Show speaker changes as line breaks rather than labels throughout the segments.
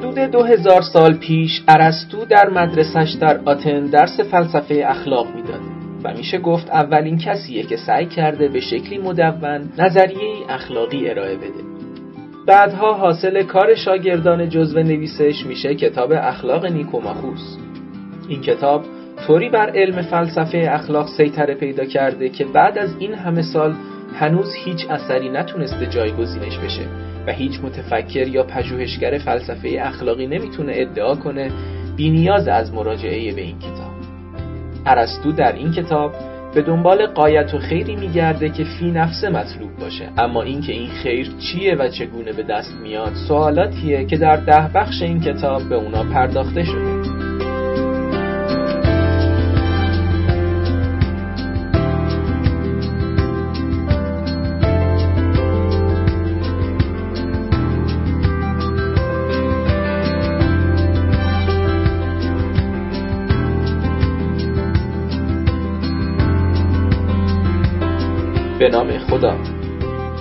حدود دو هزار سال پیش ارسطو در مدرسش در آتن درس فلسفه اخلاق می‌داد و میشه گفت اولین کسیه که سعی کرده به شکلی مدون نظریه اخلاقی ارائه بده. بعدها حاصل کار شاگردان جزو نویسش میشه کتاب اخلاق نیکوماخوس. این کتاب طوری بر علم فلسفه اخلاق سیطره پیدا کرده که بعد از این همه سال هنوز هیچ اثری نتونسته جایگزینش بشه. و هیچ متفکر یا پژوهشگر فلسفه اخلاقی نمی‌تونه ادعا کنه بینیاز از مراجعه به این کتاب. ارسطو در این کتاب به دنبال قایت و خیری میگرده که فی نفسه مطلوب باشه. اما اینکه این خیر چیه و چگونه به دست میاد سوالاتیه که در ده بخش این کتاب به اونا پرداخته شده. به نام خدا.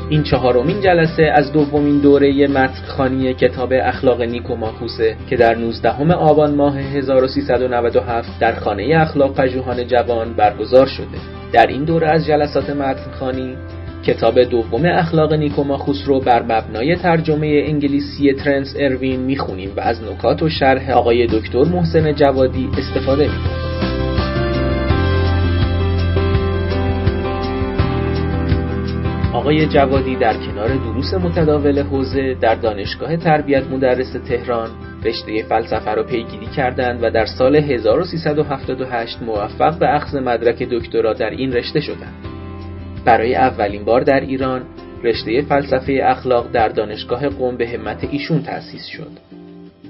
این چهارمین جلسه از دومین دوره متنخانی کتاب اخلاق نیکوماخوسه که در 19 آبان ماه 1397 در خانه اخلاق پژوهان جوان برگزار شده. در این دوره از جلسات متنخانی کتاب دوم اخلاق نیکوماخوس رو بر مبنای ترجمه انگلیسی ترنس اروین می‌خونیم و از نکات و شرح آقای دکتر محسن جوادی استفاده می‌کنیم. آقای جوادی در کنار دروس متداول حوزه در دانشگاه تربیت مدرس تهران رشته فلسفه را پیگیری کردند و در سال 1378 موفق به اخذ مدرک دکترا در این رشته شدند. برای اولین بار در ایران رشته فلسفه اخلاق در دانشگاه قم به همت ایشون تأسیس شد.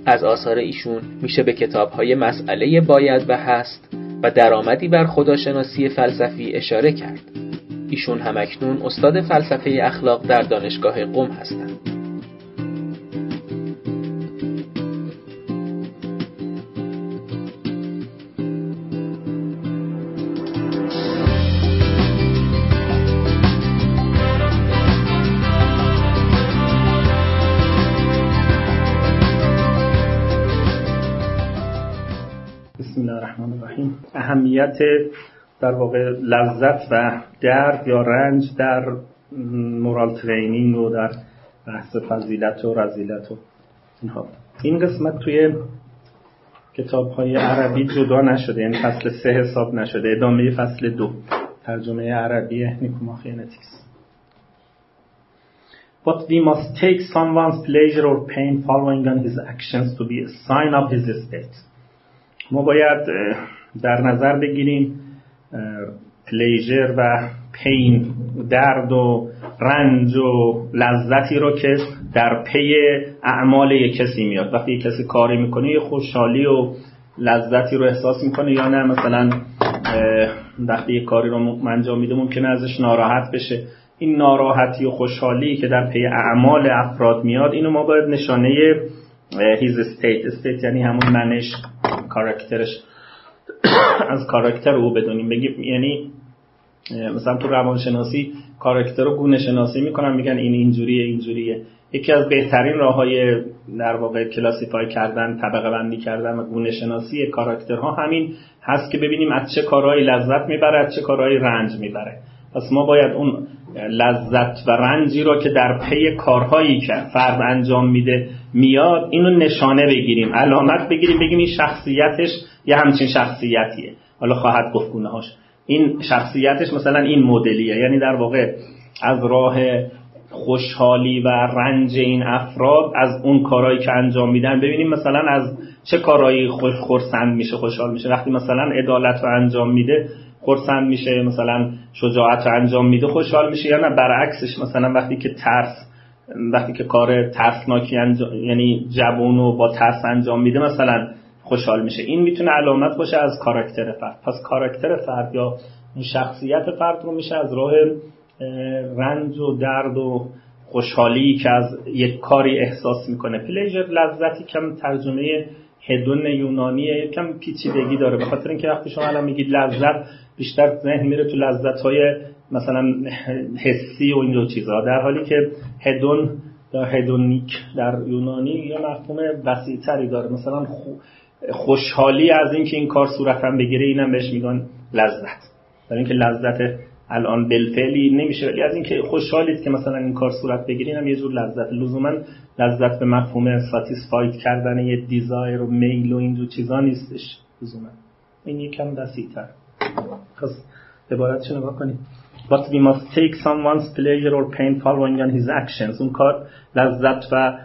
از آثار ایشون میشه به کتابهای مسئله باید و هست و درآمدی بر خداشناسی فلسفی اشاره کرد. ایشون همکنون استاد فلسفه اخلاق در دانشگاه قم هستند.
بسم الله الرحمن الرحیم اهمیت در واقع لذت و درد یا رنج در moral training و در بحث فضیلت و رذیلت و اینها. این قسمت توی کتاب های عربی جدا نشده یعنی فصل سه حساب نشده. ادامه فصل دو ترجمه عربی Nicomachean Ethics But we must take someone's pleasure or pain following on his actions to be a sign of his state. ما باید در نظر بگیریم پلیژر و پین درد و رنج و لذتی رو که در پی اعمال یک کسی میاد. وقتی یک کسی کاری می‌کنه یه خوشحالی و لذتی رو احساس می‌کنه یا نه. مثلا وقتی یک کاری رو انجام میده ممکنه ازش ناراحت بشه. این ناراحتی و خوشحالی که در پی اعمال افراد میاد اینو ما باید نشانه his state state یعنی همون منش کاراکترش از کاراکتر او بدونیم. بگیم یعنی مثلا تو روانشناسی کاراکتر رو گونه شناسی می‌کنن میگن این اینجوریه اینجوریه. یکی از بهترین راه های در واقع classify کردن طبقه بندی کردن و گونه شناسی کاراکترها همین هست که ببینیم از چه کارهایی لذت می‌بره از چه کارهایی رنج می‌بره. پس ما باید اون لذت و رنجی رو که در پی کارهایی که فرد انجام میده میاد اینو نشانه بگیریم. علامت بگیریم بگیم این شخصیتش یه همچین شخصیتیه. حالا خواهد گفت گونه هاش این شخصیتش مثلا این مدلیه. یعنی در واقع از راه خوشحالی و رنج این افراد از اون کارهایی که انجام میدن ببینیم مثلا از چه کارهایی خوش خورسند میشه خوشحال میشه. وقتی مثلا عدالت رو انجام میده خورسند میشه مثلا شجاعت رو انجام میده خوشحال میشه یا نه؟ برعکسش مثلا وقتی که ترس وقتی که کار ترسناکی انجام یعنی جوون و با ترس انجام میده مثلا خوشحال میشه. این می‌تونه علامت باشه از کاراکتر فرد. پس کاراکتر فرد یا شخصیت فرد رو میشه از راه رنج و درد و خوشحالی که از یک کاری احساس می‌کنه. پلیژر لذتی کم ترجمه هدون یونانیه کم پیچیدگی داره. به خاطر اینکه وقتی شما الان میگید لذت بیشتر ذهن میره تو لذت های مثلا حسی و اینجور چیزها در حالی که هدون یا هدونیک در یونانی یا مفهوم وسیعتری داره. مثلا خوشحالی از اینکه این کار صورتم بگیره اینم بهش میگن لذت. برای اینکه لذت الان بالفعلی نمیشه ولی از اینکه خوشحالید که مثلا این کار صورت بگیرین هم یه جور لذت. لزوما لذت به مفهوم ساتیسفاید کردن یه دیزایر و میل و اینجور چیزا نیستش لزوما. این یکم وسیع‌تر. پس عبارتش نگاه کنید But we must take someone's pleasure or pain following on his actions اون کار لذت و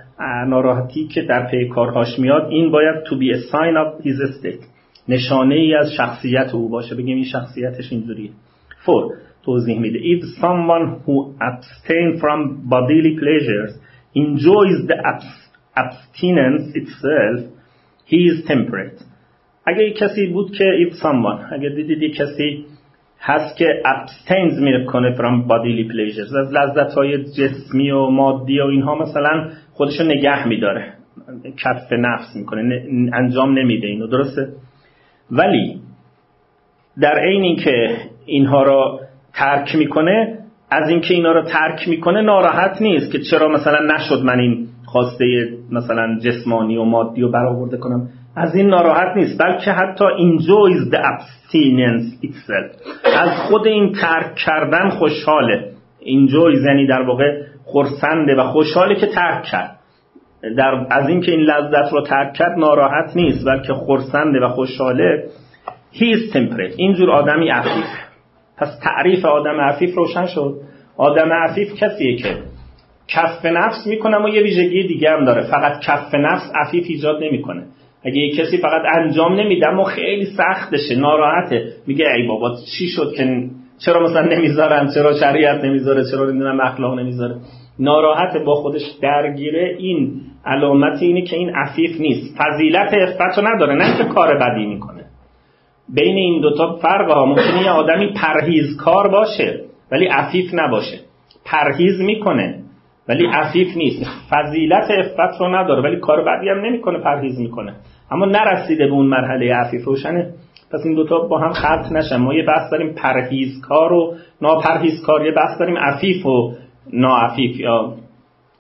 ناراحتی که در پی کارهاش میاد این باید to be a sign of his state نشانه ای از شخصیت او باشه بگیم این شخصیتش اینجوریه فور توضیح میده if someone who abstain from bodily pleasures enjoys the abstinence itself he is temperate اگه کسی بود که if someone اگه دیدید کسی هست که abstains می‌کنه from bodily pleasures از لذت های جسمی و مادی و اینها مثلا خودشو نگه میداره. کف نفس می‌کنه. انجام نمیده اینو. درسته؟ ولی در عین که اینها را ترک می‌کنه از اینکه اینا رو ترک می‌کنه ناراحت نیست که چرا مثلا نشد من این خواسته مثلا جسمانی و مادی رو برآورده کنم. از این ناراحت نیست بلکه حتی enjoys the abstinence itself. از خود این ترک کردن خوشحاله. enjoys یعنی در واقع خرسنده و خوشحاله که ترک کرد. در از اینکه این لذت رو ترک کرد ناراحت نیست بلکه خرسنده و خوشحاله. Is temperate. اینجور آدمی عفیف. پس تعریف آدم عفیف روشن شد. آدم عفیف کسیه که کف نفس می‌کنه و یه ویژگی دیگه هم داره. فقط کف نفس عفیف ایجاد نمی‌کنه. اگه یه کسی فقط انجام نمیده اما خیلی سختشه ناراحته. میگه ای بابا چی شد که چرا مثلا نمی‌ذارن؟ چرا شریعت نمی‌ذاره؟ چرا نمی‌دونم اخلاق نمی‌ذاره؟ ناراحت با خودش درگیره این علامت اینه که این عفیف نیست. فضیلت افت نداره نه که کار بدی می‌کنه. بین این دوتا فرق ها ممکنه یه آدمی پرهیزکار باشه ولی عفیف نباشه. پرهیز می‌کنه. ولی عفیف نیست. فضیلت افت رو نداره ولی کار بدی هم نمی‌کنه پرهیز می‌کنه. اما نرسیده به اون مرحله عفیف روشنه. پس این دوتا با هم خلط نشن. ما یه بحث داریم پرهیزکار و ناپرهیزکار. یه بحث داریم عفیف و ناعفیف. یا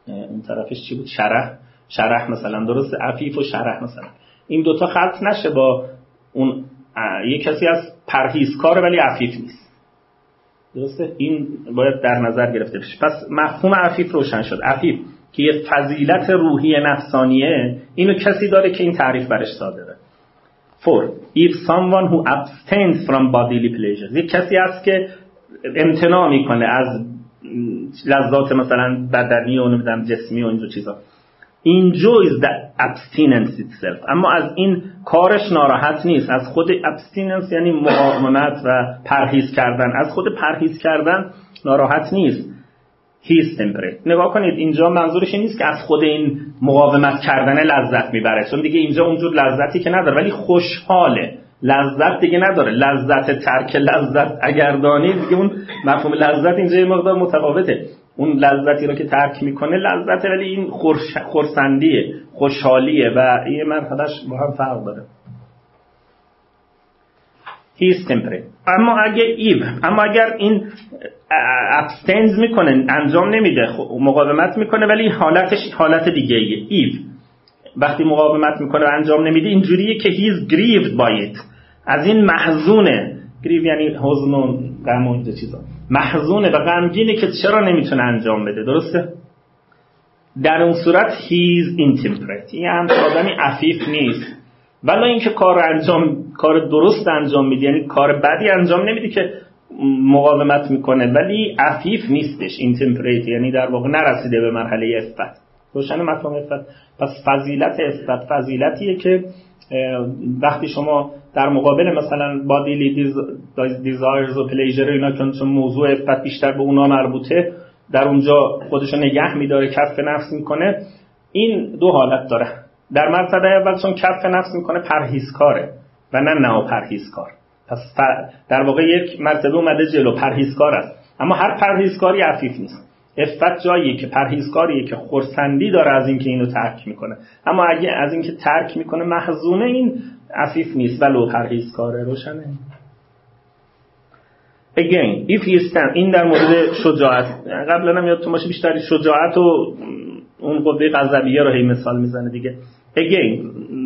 اون طرفش چی بود؟ شرح. شرح مثلا. درست عفیف و شرح مثلا. این دوتا خلط نشه با اون یه کسی از پرهیزکار ولی عفیف نیست. درسته؟ این باید در نظر گرفته بشه. پس مفهوم عفیف روشن شد. عفیف که یه فضیلت روحی نفسانیه اینو کسی داره که این تعریف برش صادره. فور if someone who abstains from bodily pleasures یک کسی هست که امتناع می‌کنه از لذات مثلا بدنی و نمی‌دونم جسمی و اینجور چیزا. Enjoys the abstinence itself. اما از این کارش ناراحت نیست. از خود abstinence یعنی مقاومت و پرهیز کردن. از خود پرهیز کردن ناراحت نیست. هیز temperate. نگاه کنید اینجا منظورش این نیست که از خود این مقاومت کردن لذت می‌بره. چون دیگه اینجا اونجور لذتی که نداره. ولی خوشحاله. لذت دیگه نداره. لذت ترک لذت اگر دانید دیگه اون مفهوم لذت اینجا یه مقدار متفاوته. اون لذتی رو که ترک می‌کنه لذت ولی این خورسندیه خوشحالیه و یه مرحلهش با هم فرق داره. his state اما اگه ایو اما اگر این abstains می‌کنه انجام نمیده مقاومت می‌کنه ولی حالتش حالت دیگه ایه. ایو وقتی مقاومت می‌کنه و انجام نمیده اینجوریه که he is grieved باید از این محزونه grieve یعنی حزن و غم و چیزا. محزونه و غمگینه که چرا نمی‌تونه انجام بده درسته؟ در اون صورت he is intemperate. این هم آدمی عفیف نیست. ولی اینکه کار انجام کار درست انجام میده یعنی کار بدی انجام نمیده که مقاومت می‌کنه. ولی عفیف نیستش intemperate یعنی در واقع نرسیده به مرحله عفت روشن مفهوم عفت پس فضیلت عفت فضیلتیه که وقتی شما در مقابل مثلا bodily desires و pleasure اینا چون موضوع عفت بیشتر به اونا مربوطه در اونجا خودشو نگه میداره کف نفس می‌کنه. این دو حالت داره. در مرتبه اول چون کف نفس می‌کنه پرهیزکاره و نه نه پرهیزکار پس در واقع یک مرتبه اومده جلو پرهیزکار است. اما هر پرهیزکاری عفیف نیست. افت جاییه که پرهیزکاریه که خورسندی داره از اینکه اینو ترک می‌کنه. اما اگه از اینکه ترک می‌کنه محزونه این عفیف نیست ولو پرهیزکاره. روشنه. Again if he stand این در مورد شجاعت. قبلا هم یادتون باشه بیشتر شجاعت و اون قوه غضبیه رو هی مثال می‌زنه دیگه. Again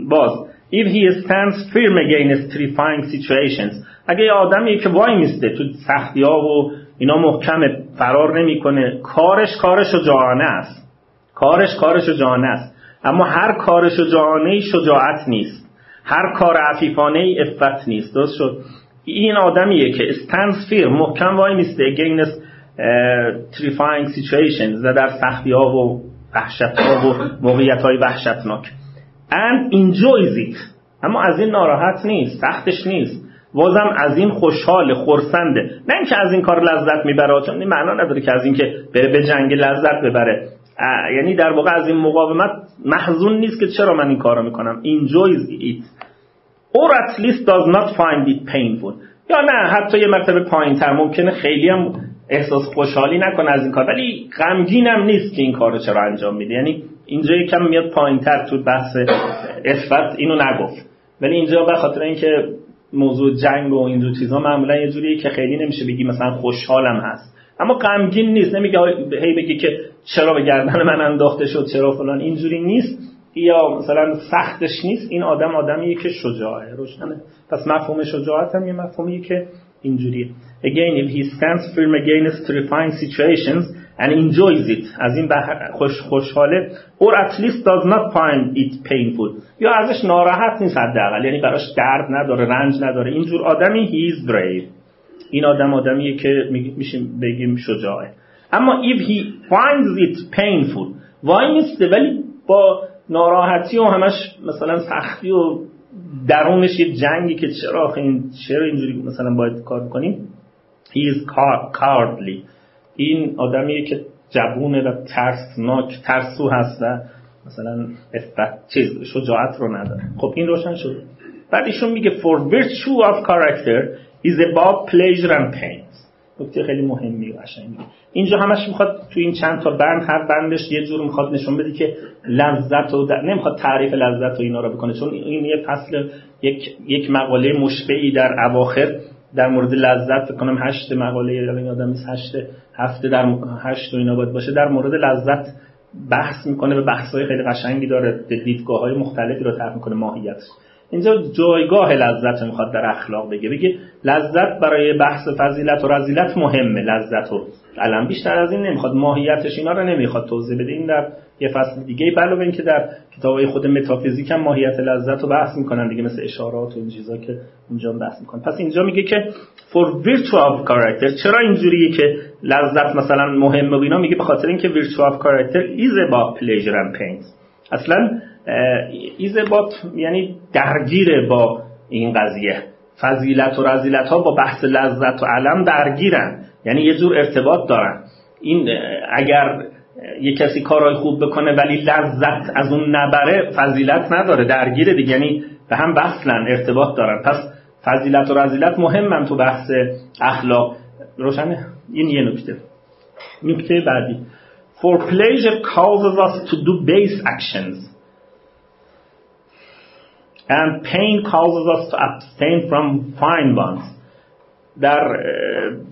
باز if he stands firm against terrifying situations اگه یه آدمی که وای میسته تو سختی ها و اینا محکم فرار نمی‌کنه کارش کارش شجاعانه است. کارش کارش شجاعانه است. اما هر کار شجاعانه شجاعت نیست. هر کار عفیفانه ای افت نیست. درست شد؟ این آدمیه که firm محکم وای میسته against terrifying situations و در سختی ها و وحشت ها و موقعیت های وحشتناک. And enjoys اما از این ناراحت نیست سختش نیست. بازم از این خوشحال خورسنده نه اینکه از این کار لذت می‌بره چون این معنا نداره که از اینکه بره به جنگ لذت ببره. یعنی در واقع از این مقاومت محزون نیست که چرا من این کارو می‌کنم. Enjoys it or at least does not find it painful. یا نه حتی یه مرتبه پایین تر ممکنه خیلی هم احساس خوشحالی نکنه از این کار. ولی غمگینم نیست که این کارو چرا انجام میده. یعنی اینجا یکم میاد پایین تر تو بحث اثبات اینو نگفت. ولی اینجا به خاطر اینکه موضوع جنگ و اینجور چیزا معمولا یه جوریه که خیلی نمیشه بگی مثلا خوشحالم هست. اما غمگین نیست. نمیگه هی بگی که چرا به گردن من انداخته شد چرا فلان. اینجوری نیست. یا مثلا سختش نیست. این آدم آدمیه که شجاعه. روشنه. پس مفهوم شجاعت هم یه مفهومیه که اینجوریه. Again if he stands firm against terrifying situations and enjoys it. از این خوش خوشحاله. Or at least does not find it painful. یا ازش ناراحت نیست حداقل. یعنی براش درد نداره رنج نداره. اینجور آدمی he is brave. این آدم آدمیه که میشیم بگیم شجاعه. اما if he finds it painful وای نیسته ولی با ناراحتی و همش مثلا سختی و درونش یه جنگی که چرا این چرا اینجوری مثلا باید کار بکنیم he is cowardly. این آدمیه که جبونه و ترسناک ترسو هست و مثلا چیز شجاعت رو نداره. خب این روشن شد. بعد ایشون میگه for virtue of character is about pleasure and pain نکته خیلی مهمی و اینجا همش می‌خواد تو این چند تا بند هر بندش یه جور می‌خواد نشون بده که لذت و در... نمی‌خواد تعریف لذت و اینا رو بکنه چون این یه فصل یک یک مقاله مشبعی در اواخر در مورد لذت کنم هشت مقاله این آدم هشت هفته در هشت و اینا باید باشه. در مورد لذت بحث می‌کنه و بحث‌های خیلی قشنگی داره. دیدگاه های مختلفی رو طرح می‌کنه ماهیت اینجا جایگاه لذت رو می‌خواد در اخلاق بگه. بگه لذت برای بحث فضیلت و رزیلت مهمه. لذت و الان بیشتر از این نمی‌خواد. ماهیتش اینا رو نمی‌خواد توضیح بده. این در یه فصل دیگه علاوه اینکه در کتابای خود متافیزیک هم ماهیت لذت رو بحث می‌کنن دیگه مثل اشارات و این چیزا که اونجا بحث می‌کنن. پس اینجا میگه که for virtue of character چرا اینجوریه که لذت مثلا مهمه و اینا؟ میگه به خاطر اینکه virtue of character is about pleasure and pain اصلا ایزبات یعنی درگیره با این قضیه. فضیلت و رزیلت ها با بحث لذت و علم درگیرن. یعنی یه جور ارتباط دارن. این اگر یه کسی کارهای خوب بکنه ولی لذت از اون نبره فضیلت نداره درگیره دیگه. یعنی به هم بحثلن ارتباط دارن. پس فضیلت و رزیلت مهمن تو بحث اخلاق. روشنه؟ این یه نکته. نکته بعدی. For pleasure causes us to do base actions. And pain causes us to abstain from fine ones در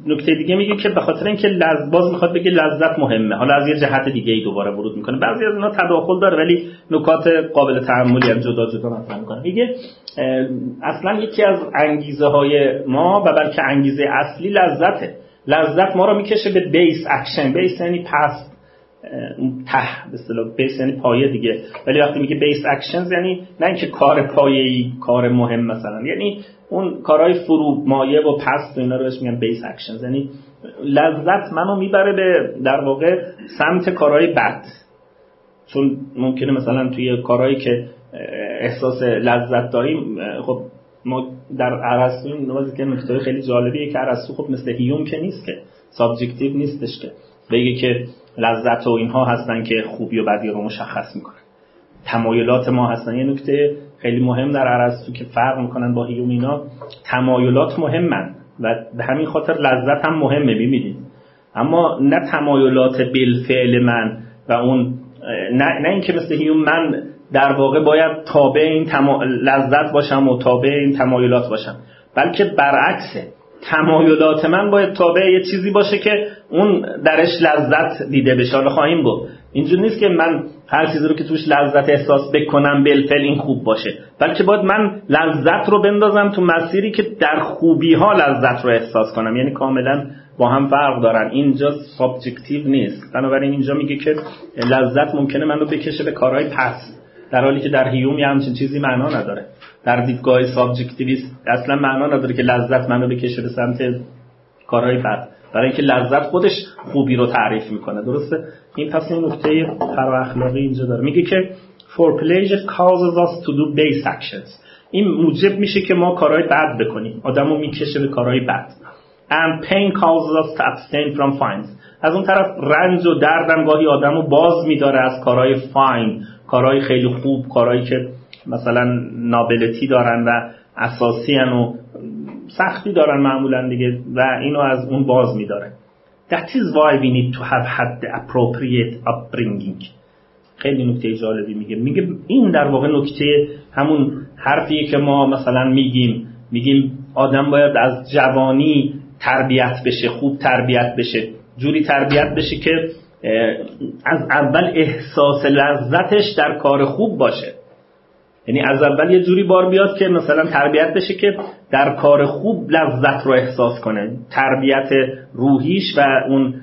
نکته دیگه میگه که به خاطر اینکه لذ باز می‌خواد بگه لذت مهمه. حالا از یه جهت دیگه ای دوباره ورود می‌کنه. بعضی از اینا تداخل داره ولی نکات قابل تعملی هم جدا جدا مطرح می‌کنه. میگه اصلا یکی از انگیزه های ما و بلکه انگیزه اصلی لذته. لذت ما رو می‌کشه به base action base یعنی پسته به اصطلاح base یعنی پایه دیگه. ولی وقتی میگه base actions یعنی نه اینکه کار پایه‌ای کار مهم مثلا. یعنی اون کارهای فرو مایه و پست و اینا رو بهش میگن base actions یعنی لذت منو می‌بره به در واقع سمت کارهای بد. چون ممکنه مثلا توی کارهایی که احساس لذت داریم خب ما در ارسطو نمازی که نکته خیلی جالبیه که ارسطو خب مثل هیوم که نیست که subjective نیستش که. بگه که لذت و اینها هستن که خوبی و بدی رو مشخص می‌کنن. تمایلات ما هستن. یه نکته خیلی مهم در ارسطو که فرق می‌کنن با هیوم اینا تمایلات مهمن و به همین خاطر لذت هم مهمه می‌بینید. اما نه تمایلات بالفعل من و اون نه, نه اینکه مثل هیوم من در واقع باید تابع این تما... لذت باشم و تابع این تمایلات باشم بلکه برعکسه تمایلات من باید تابع یه چیزی باشه که اون درش لذت دیده بشه. حالا خواهیم گفت اینجور نیست که من هر چیزی رو که توش لذت احساس بکنم بالفعل این خوب باشه. بلکه باید من لذت رو بندازم تو مسیری که در خوبی ها لذت رو احساس کنم. یعنی کاملا با هم فرق دارن. اینجا subjective نیست. بنابراین اینجا میگه که لذت ممکنه من رو بکشه به کارهای پست. در حالی که در هیوم یه چیزی معنا نداره. در دیدگاه subjectivist اصلا معنا نداره که لذت منو بکشه به سمت کارهای بد. برای اینکه لذت خودش خوبی رو تعریف می‌کنه. درسته؟ این پس این فرا اخلاقی اینجا داره. میگه که for pleasure causes us to do base actions. این موجب میشه که ما کارهای بد بکنیم. آدمو می‌کشه به کارهای بد. And pain causes us to abstain from fine ones. از اون طرف رنج و دردم گاهی آدمو باز میداره از کارهای فاین کارهای خیلی خوب کارهایی که مثلا نابلتی دارن و اساسی و سختی دارن معمولا دیگه و اینو از اون باز میداره That is why we need to have had the appropriate upbringing. خیلی نکته جالبی میگه. میگه این در واقع نکته همون حرفیه که ما مثلا میگیم. میگیم آدم باید از جوانی تربیت بشه خوب تربیت بشه جوری تربیت بشه که از اول احساس لذتش در کار خوب باشه. یعنی از اول یه جوری بار بیاد که مثلا تربیت بشه که در کار خوب لذت رو احساس کنه. تربیت روحیش و اون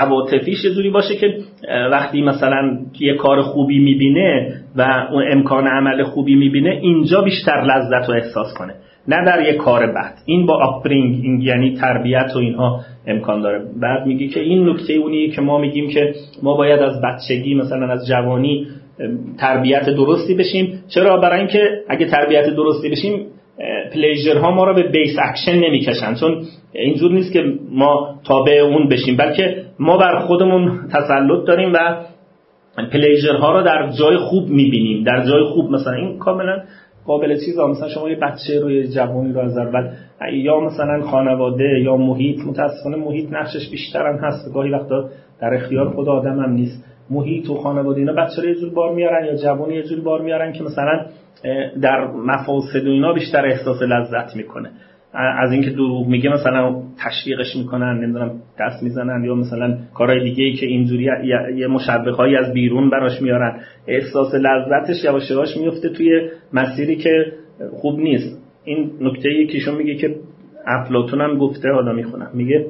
عواطفیش یه جوری باشه که وقتی مثلا یه کار خوبی می‌بینه و اون امکان عمل خوبی می‌بینه اینجا بیشتر لذت رو احساس کنه. نه در یه کار بد. این با upbringing یعنی تربیت و اینها امکان داره. بعد میگی که این نکته اونیه که ما میگیم که ما باید از بچگی مثلا از جوانی تربیت درستی بشیم. چرا؟ برای اینکه اگه تربیت درستی بشیم pleasure ها ما رو به base action نمی‌کشن. چون اینجور نیست که ما تابع اون بشیم بلکه ما بر خودمون تسلط داریم و pleasure ها رو در جای خوب می‌بینیم. در جای خوب مثلا این کاملا قابل چیز مثلا شما یه بچه رو یه جوانی رو از اول یا مثلا خانواده یا محیط متاسفانه محیط نقشش بیشتر هم هست. گاهی وقتا در اختیار خود آدم هم نیست. محیط و خانواده اینا بچه رو یه جور بار میارن یا جوانی یه جور بار میارن که مثلا در مفاسد و اینا بیشتر احساس لذت می‌کنه. از اینکه دروغ میگه مثلا تشویقش می‌کنن نمی‌دونم دست می‌زنن یا مثلا کارهای دیگه ای که اینجوری یه مشوقهایی از بیرون براش میارن. احساس لذتش یواش یواش میفته توی مسیری که خوب نیست. این نکته یکیشون میگه که افلاطون هم گفته حالا می‌خونم. میگه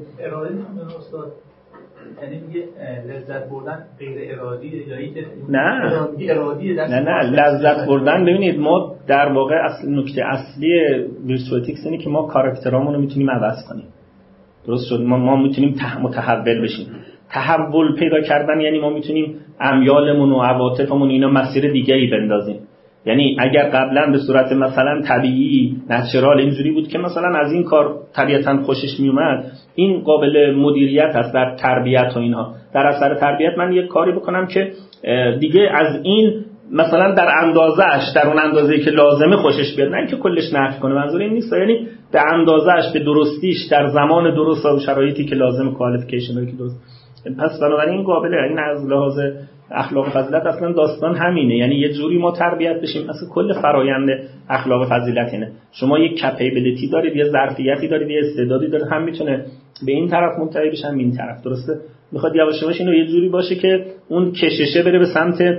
یعنی میگه لذت بردن غیر ارادی
نه. ارادی نه نه لذت بردن. ببینید ما در واقع اصل نکته اصلی virtue ethics اینه که ما کاراکترامون رو می‌تونیم عوض کنیم. درست شد؟ ما, ما می‌تونیم متحول بشیم. تحول پیدا کردن یعنی ما می‌تونیم امیالمون و عواطفمون اینا مسیر دیگه ای بندازیم. یعنی اگر قبلا به صورت مثلا طبیعی نچرال اینجوری بود که مثلا از این کار طبیعتا خوشش میومد این قابل مدیریت هست در تربیت و اینها. در اثر تربیت من یک کاری بکنم که دیگه از این مثلا در اندازهش در اون اندازه که لازمه خوشش بیاد نه که کلش نفی کنه منظور این نیست. یعنی به اندازهش به درستیش در زمان درست و شرایطی که لازم کوالیفیکیشن که درست. پس بنابراین این قابله این از لحاظ اخلاق فضیلت اصلا داستان همینه. یعنی یه جوری ما تربیت بشیم اصلا کل فرایند اخلاق فضیلت اینه. شما یک کپیبلیتی دارید یه ظرفیتی دارید یه استعدادی دارید هم می‌تونه به این طرف منتهی بشه هم این طرف. درسته؟ می‌خواد یواش یواش اینو یه جوری باشه که اون کششه بره به سمت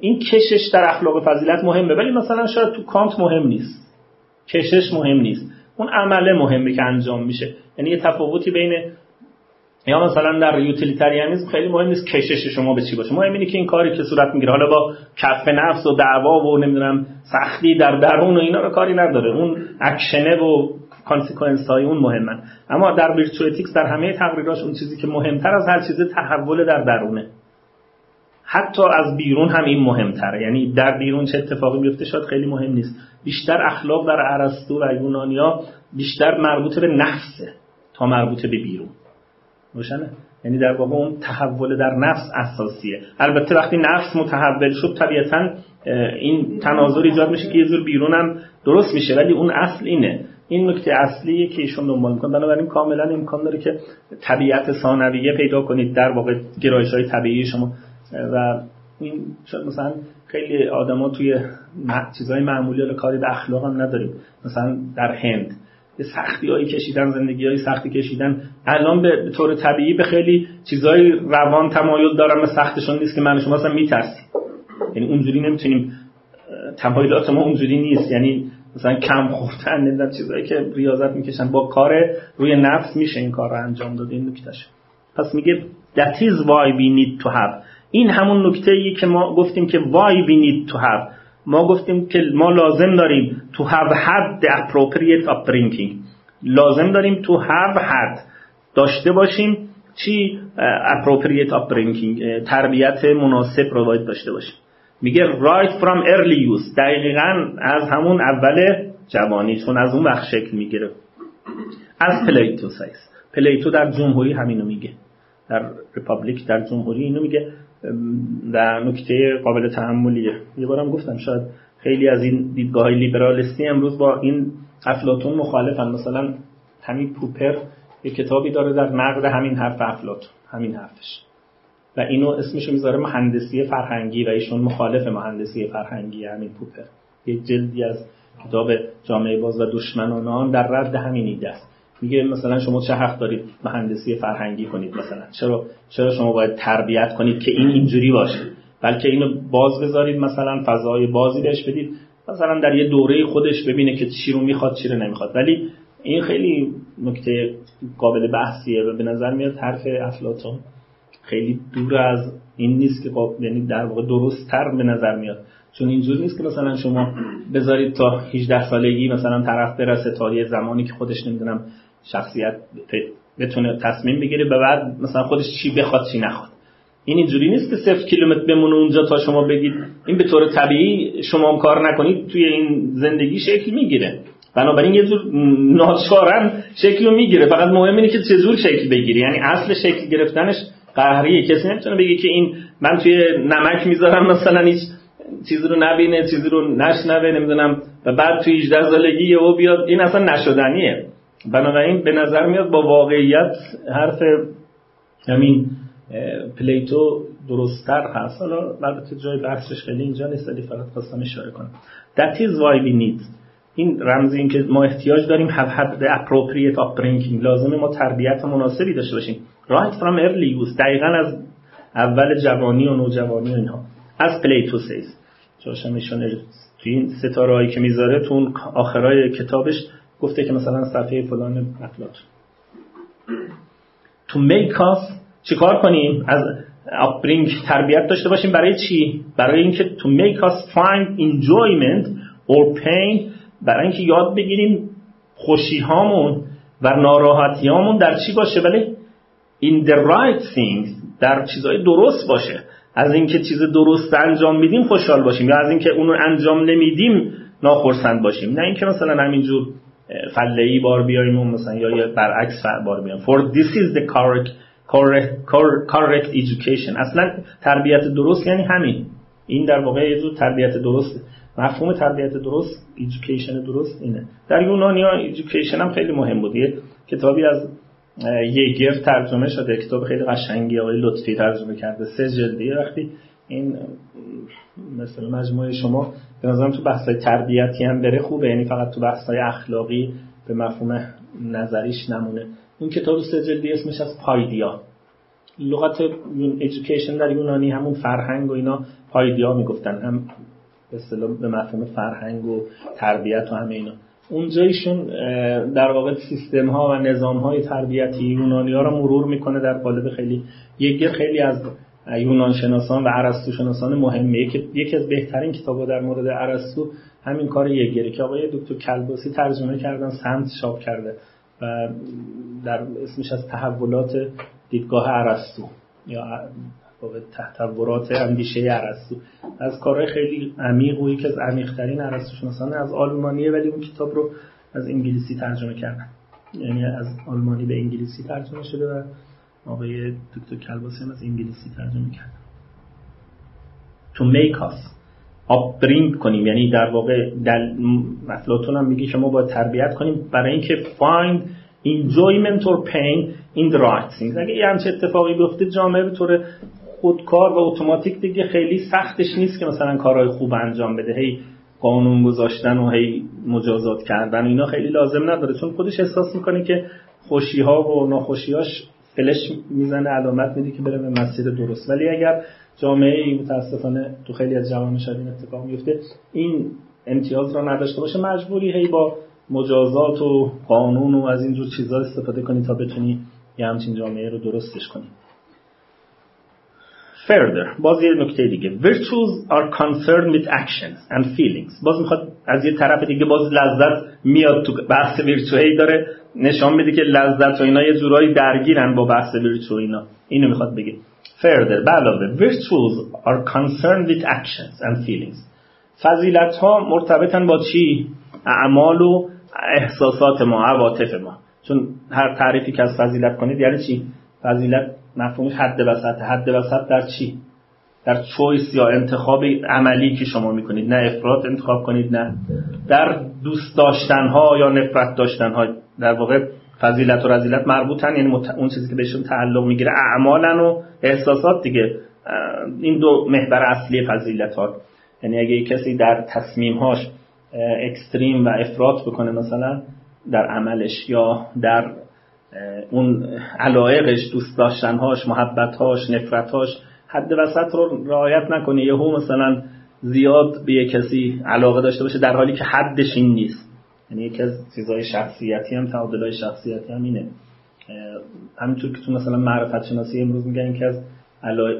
این کشش در اخلاق فضیلت مهمه. ولی مثلا شاید تو کانت مهم نیست. کشش مهم نیست. اون عمله مهمه که انجام میشه. یعنی یه تفاوتی بین یا مثلا در utilitarianism خیلی مهم نیست کشش شما به چی باشه. مهم اینه که این کاری که صورت می‌گیره. حالا با کف نفس و دعوا و نمی‌دونم سختی در درون و اینا رو کاری نداره. اون اکشنه و consequence های اون مهمن. اما در virtue ethics در همه تقریراش اون چیزی که مهمتر از هر چیز تحول در درونه. حتی از بیرون هم این مهمتره. یعنی در بیرون چه اتفاقی بیفته شاید خیلی مهم نیست. بیشتر اخلاق در ارسطو و یونانیا بیشتر مربوط به نفسه تا مربوط به بیرون. روشنه. یعنی در واقع اون تحول در نفس اساسیه. البته وقتی نفس متحول شد طبیعتا این تناظر ایجاد میشه که یه جور بیرونم درست میشه ولی اون اصل اینه. این نکته اصلیه که ایشون دنبال می‌کنه بنابراین کاملا امکان داره که طبیعت ثانویه پیدا کنید در واقع گرایش های طبیعی شما. و این مثلا خیلی آدما توی چیزهای معمولی کاری به اخلاق هم نداریم. مثلا در هند. سختی هایی کشیدن زندگی های سختی کشیدن. الان به طور طبیعی به خیلی چیزهای روان تمایل دارن و سختشون نیست که من شما اصلا میترسیم. یعنی اونجوری نمی‌تونیم تمایلات ما اونجوری نیست. یعنی مثلا کم خوردن نمی‌دونم چیزایی که ریاضت می‌کشن. با کار روی نفس میشه این کار رو انجام داد این نکتهش. پس میگه that is why we need to have. این همون نکته ای که ما گفتیم که why we need to have. ما گفتیم که ما لازم داریم to have had the appropriate upbringing. لازم داریم to have had داشته باشیم چی؟ appropriate upbringing تربیت مناسب رو باید داشته باشیم. میگه right from early youth. دقیقا از همون اول جوانی چون از اون وقت شکل می‌گیره. از پلیتو سایز Plato در جمهوری همینو میگه. در Republic در جمهوری اینو میگه. در نکته قابل تأملیه یه بارم گفتم شاید خیلی از این دیدگاه های لیبرالیستی امروز با این افلاطون مخالفن. مثلا همین پوپر یه کتابی داره در نقد همین حرف افلاطون همین حرفش. و اینو اسمشو می‌ذاره مهندسی فرهنگی و ایشون مخالف مهندسی فرهنگی همین پوپر. یه جلدی از کتاب جامعه باز و دشمنان آن در رد همین ایده است. میگه مثلا شما چه حق دارید مهندسی فرهنگی کنید مثلا. چرا چرا شما باید تربیت کنید که این اینجوری باشه؟ بلکه اینو باز بذارید مثلا فضای بازی بهش بدید. مثلا در یه دوره خودش ببینه که چی رو می‌خواد چی رو نمی‌خواد. ولی این خیلی نکته قابل بحثیه و به نظر میاد حرف افلاطون خیلی دور از این نیست که یعنی در واقع درست تر به نظر میاد. چون اینجور نیست که مثلا شما بذارید تا 18 سالگی مثلا طرف برسه تا یه زمانی که خودش نمی‌دونم شخصیت بتونه تصمیم بگیره و بعد مثلا خودش چی بخواد چی نخواد. این اینجوری نیست که صفر کیلومتر بمونه اونجا تا شما بگید این به طور طبیعی شما هم کار نکنید توی این زندگی شکل می‌گیره. بنابراین یه جور ناچارن شکل می‌گیره. فقط مهم اینه که چه شکل بگیری. یعنی اصل شکل گرفتنش قهریه. کسی نمی‌تونه بگه که این من توی نمک می‌ذارم مثلا هیچ چیزی رو نبینه چیزی رو نشنوه نمی‌دونم. و بعد توی 18 سالگی او بیاد. این اصلا نشدنیه. بنابراین به نظر میاد با واقعیت حرف همین پلیتو درستتر هست. حالا البته جای بحثش خیلی اینجا نیست ولی فقط خواستم اشاره کنم. That is why we need. این رمز این که ما احتیاج داریم have had the appropriate upbringing. لازمه ما تربیت مناسبی داشته باشیم. Right from early youth دقیقا از اول جوانی و نوجوانی و اینها. as Plato says جاشم ایشون تو این ستاره هایی که می‌ذاره تو اون آخرای کتابش گفته که مثلا صفحه فلان افلاطون تو us چیکار کنیم؟ از upbringing تربیت داشته باشیم برای چی؟ برای اینکه to make us find enjoyment or pain برای اینکه یاد بگیریم خوشی هامون و ناراحتی هامون در چی باشه؟ ولی in the right things در چیزهای درست باشه. از اینکه چیز درست انجام میدیم خوشحال باشیم. یا از اینکه اون رو انجام نمیدیم ناخرسند باشیم. نه اینکه مثلا همینجور فله بار بیایم و مثلا یا برعکس بار بیایم for this is the correct correct, correct education. اصلا تربیت درست یعنی همین. این در واقع یه تربیت درست. مفهوم تربیت درست education درست اینه. در یونانی ها education هم خیلی مهم بود. یه کتابی از یگر ترجمه شده. کتاب خیلی قشنگی آقای لطفی ترجمه کرده. سه جلدیه. وقتی این مثل مجموعه شما به نظرم تو بحثای تربیتی هم بره خوبه. یعنی فقط تو بحثای اخلاقی به مفهوم نظریش نمونه. اون کتاب سه جلدی اسمش از پایدیا. لغت education در یونانی همون فرهنگ و اینا پایدیا می‌گفتن. هم به به مفهوم فرهنگ و تربیت و همه اینا. اونجایشون در واقع سیستم ها و نظام های تربیتی یونانی ها رو مرور می‌کنه در قالب خیلی یکی خیلی از یونان شناسان و عرستو شناسان مهمه. یکی از بهترین کتاب در مورد عرستو همین کار یگیره که آقای دکتر کلباسی ترجمه کردن سمت شاب کرده و در اسمش از تحولات دیدگاه عرستو یا تحولات اندیشه ارسطو. از کارهای خیلی عمیق و یکی از عمیق‌ترین ارسطو شناسان از آلمانیه ولی اون کتاب رو از انگلیسی ترجمه کردن. یعنی از آلمانی به انگلیسی ترجمه شده و آقای دکتر کلباسی هم از انگلیسی ترجمه کردن to make us upbring کنیم یعنی در واقع در افلاطون هم میگه شما باید تربیت کنیم برای اینکه find enjoyment or pain in the right things. اگه یه همچه اتفاقی بیفته جامعه به طور خودکار و اتوماتیک دیگه خیلی سختش نیست که مثلا کارهای خوب انجام بده. هی قانون گذاشتن و هی مجازات کردن اینا خیلی لازم نداره. چون خودش احساس می‌کنه که خوشی ها و ناخوشیاش فلش می‌زنه علامت میده که بره به مسیر درست. ولی اگر جامعه ای متاسفانه تو خیلی از جوامع شاید این اتفاق میفته این امتیاز را نداشته باشه. مجبوری هی با مجازات و قانون و از اینجور چیزا استفاده کنی تا بتونی یه همچین جامعه رو درستش کنی. Further باز یه نکته دیگه. Virtues are concerned with actions and feelings. باز می‌خواد از یه طرف دیگه باز لذت میاد تو بحث ویرچوهی داره نشان میده که لذت و اینا یه جورایی درگیرن با بحث ویرچو اینا. اینو می‌خواد بگه. Further علاوه virtues are concerned with actions and feelings. فضیلت ها مرتبطن با چی؟ اعمال و احساسات ما عواطف ما. چون هر تعریفی که از فضیلت کنید یعنی چی؟ فضیلت مفهومش حد وسط. حد وسط در چی؟ در چویس یا انتخاب عملی که شما می‌کنید. نه افراد انتخاب کنید نه. در دوست داشتن ها یا نفرت داشتن ها در واقع فضیلت و رزیلت مربوطن یعنی اون چیزی که بهشون تعلق می‌گیره اعمالا و احساسات دیگه. این دو محور اصلی فضیلت ها یعنی اگه کسی در تصمیمهاش اکستریم و افراد بکنه مثلا در عملش یا در اون علایقش دوست داشتنهاش محبتهاش نفرتهاش حد وسط رو رعایت نکنه یهو مثلا زیاد به یه کسی علاقه داشته باشه در حالی که حدش این نیست. یعنی یکی از چیزهای شخصیتی هم تعادلای شخصیتی هم اینه. همینطور که تو مثلا معرفت شناسی امروز میگن که از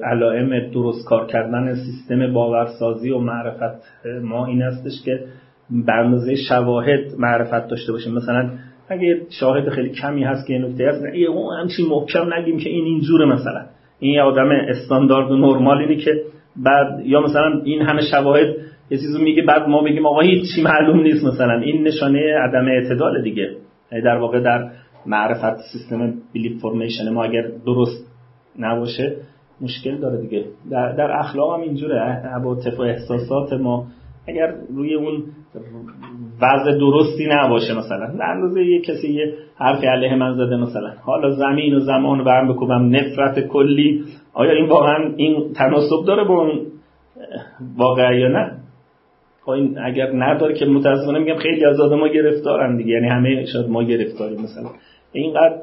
علائم درست کار کردن سیستم باورسازی و معرفت ما این هستش که به شواهد معرفت داشته باشیم. مثلا اگه شاهد خیلی کمی هست که این نکته هست یه اون همچین محکم نگیم که این اینجوره مثلا. این یه آدم استاندارد و نرمال اینه که بعد یا مثلا این همه شواهد یه چیزو میگه بعد ما بگیم آقا هیچی معلوم نیست مثلا. این نشانه عدم اعتدال دیگه. یعنی در واقع در معرفت سیستم بیلیف فرمیشن ما اگر درست نباشه مشکل داره دیگه. در, در اخلاق هم اینجوره عواطف و احساسات ما اگر روی اون وضع درستی نباشه مثلا. در اندازه یه کسی یه حرفی علیه من زده مثلا. حالا زمین و زمان برم بکنم نفرت کلی. آیا این واقعا این تناسب داره با اون واقعا یا نه؟ خب این اگر نداره که متاسفانه میگم خیلی از ما گرفتارن دیگه. یعنی همه شاید ما گرفتاریم مثلا. اینقدر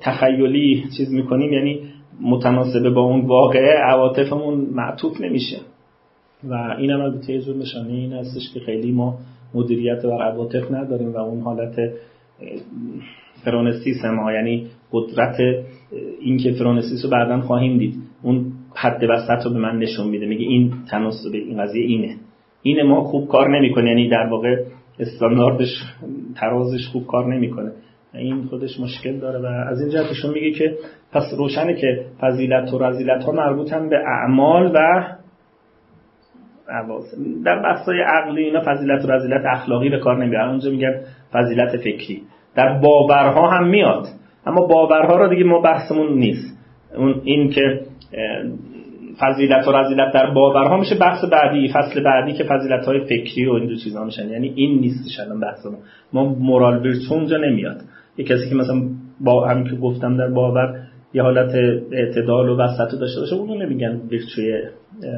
تخیلی چیز می‌کنیم یعنی متناسبه با اون واقعه عواطفمون معطوف نمیشه. و اینم البته یه جور نشانه این هستش که خیلی ما مدیریت بر عواطف نداریم و اون حالت فرانسیس ما یعنی قدرت اینکه فرانسیس رو بعدا خواهیم دید. اون حد وسط رو به من نشون میده. میگه این تناسب این قضیه اینه. این ما خوب کار نمی‌کنه یعنی در واقع استانداردش ترازش خوب کار نمی‌کنه. این خودش مشکل داره و از این جهتشون میگه که پس روشنه که فضیلت و رزیلت ها مربوطن به اعمال و در بحثای عقلی اینا فضیلت و رزیلت اخلاقی به کار نمی‌برن. اونجا میگن فضیلت فکری. در باورها هم میاد. اما باورها رو دیگه ما بحثمون نیست. اون این که فضیلت و رزیلت در باورها میشه بحث بعدی فصل بعدی که فضیلت های فکری و این دو چیزا میشن. یعنی این نیستش الان بحثمون ما. مورال ویرتو اونجا نمیاد. یه کسی که مثلا با همین که گفتم در باور یه حالت اعتدال و وسط داشته باشه اونو نمیگن ویرچوی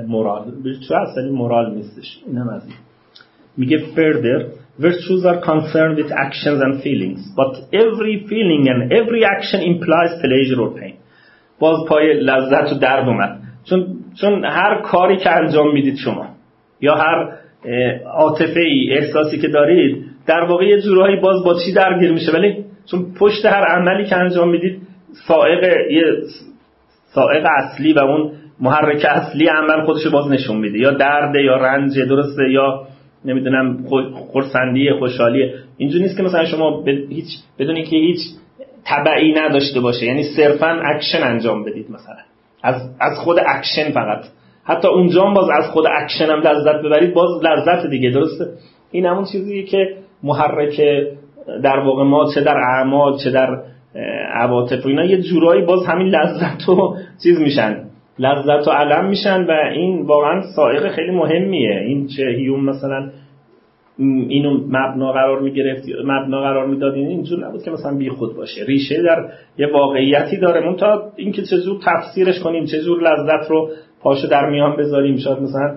مورال. ویرچو اصلی مورال نیستش این هم از این. میگه further virtues are concerned with actions and feelings but every feeling and every action implies pleasure or pain. باز پای لذت و درد اومد. چون چون هر کاری که انجام می‌دید شما یا هر عاطفه ای احساسی که دارید در واقع یه جورایی باز با چی درگیر میشه؟ ولی چون پشت هر عملی که انجام می‌دید سائق یه سائق اصلی و اون محرک اصلی عمل خودش باز نشون میده. یا درد یا رنج درسته یا نمی‌دونم خرسندی خوشحالی. اینجوری نیست که مثلا شما هیچ بدون که هیچ تبعی نداشته باشه. یعنی صرفا اکشن انجام بدید مثلا. از از خود اکشن فقط. حتی اونجا باز از خود اکشن هم لذت ببرید باز لذت دیگه درسته؟ این همون چیزیه که محرک در واقع ما چه در اعمال چه در عواطف و اینا یه جورایی باز همین لذت و چیز میشن. لذت و الم میشن و این واقعا سائق خیلی مهمیه. این چه هیوم مثلا اینو مبنا قرار می‌گرفت مبنا قرار می‌داد این اینجور نبود که مثلا بی خود باشه. ریشه در یه واقعیتی داره. اون تا اینکه جور تفسیرش کنیم چه جور لذت رو پاشو در میان بذاریم. شاید مثلا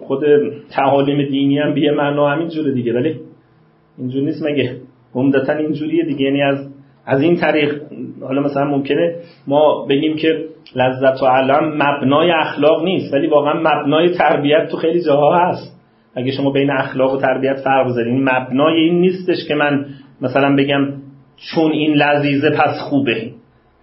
خود تعالیم دینی هم به معنا همین جوره دیگه. ولی اینجور نیست مگه؟ عمدتا اینجوریه دیگه. یعنی از از این طریق حالا مثلا ممکنه ما بگیم که لذت و علم مبنای اخلاق نیست ولی واقعا مبنای تربیت تو خیلی جاها هست. اگه شما بین اخلاق و تربیت فرق بذارین مبنای این نیستش که من مثلا بگم چون این لذیذه پس خوبه.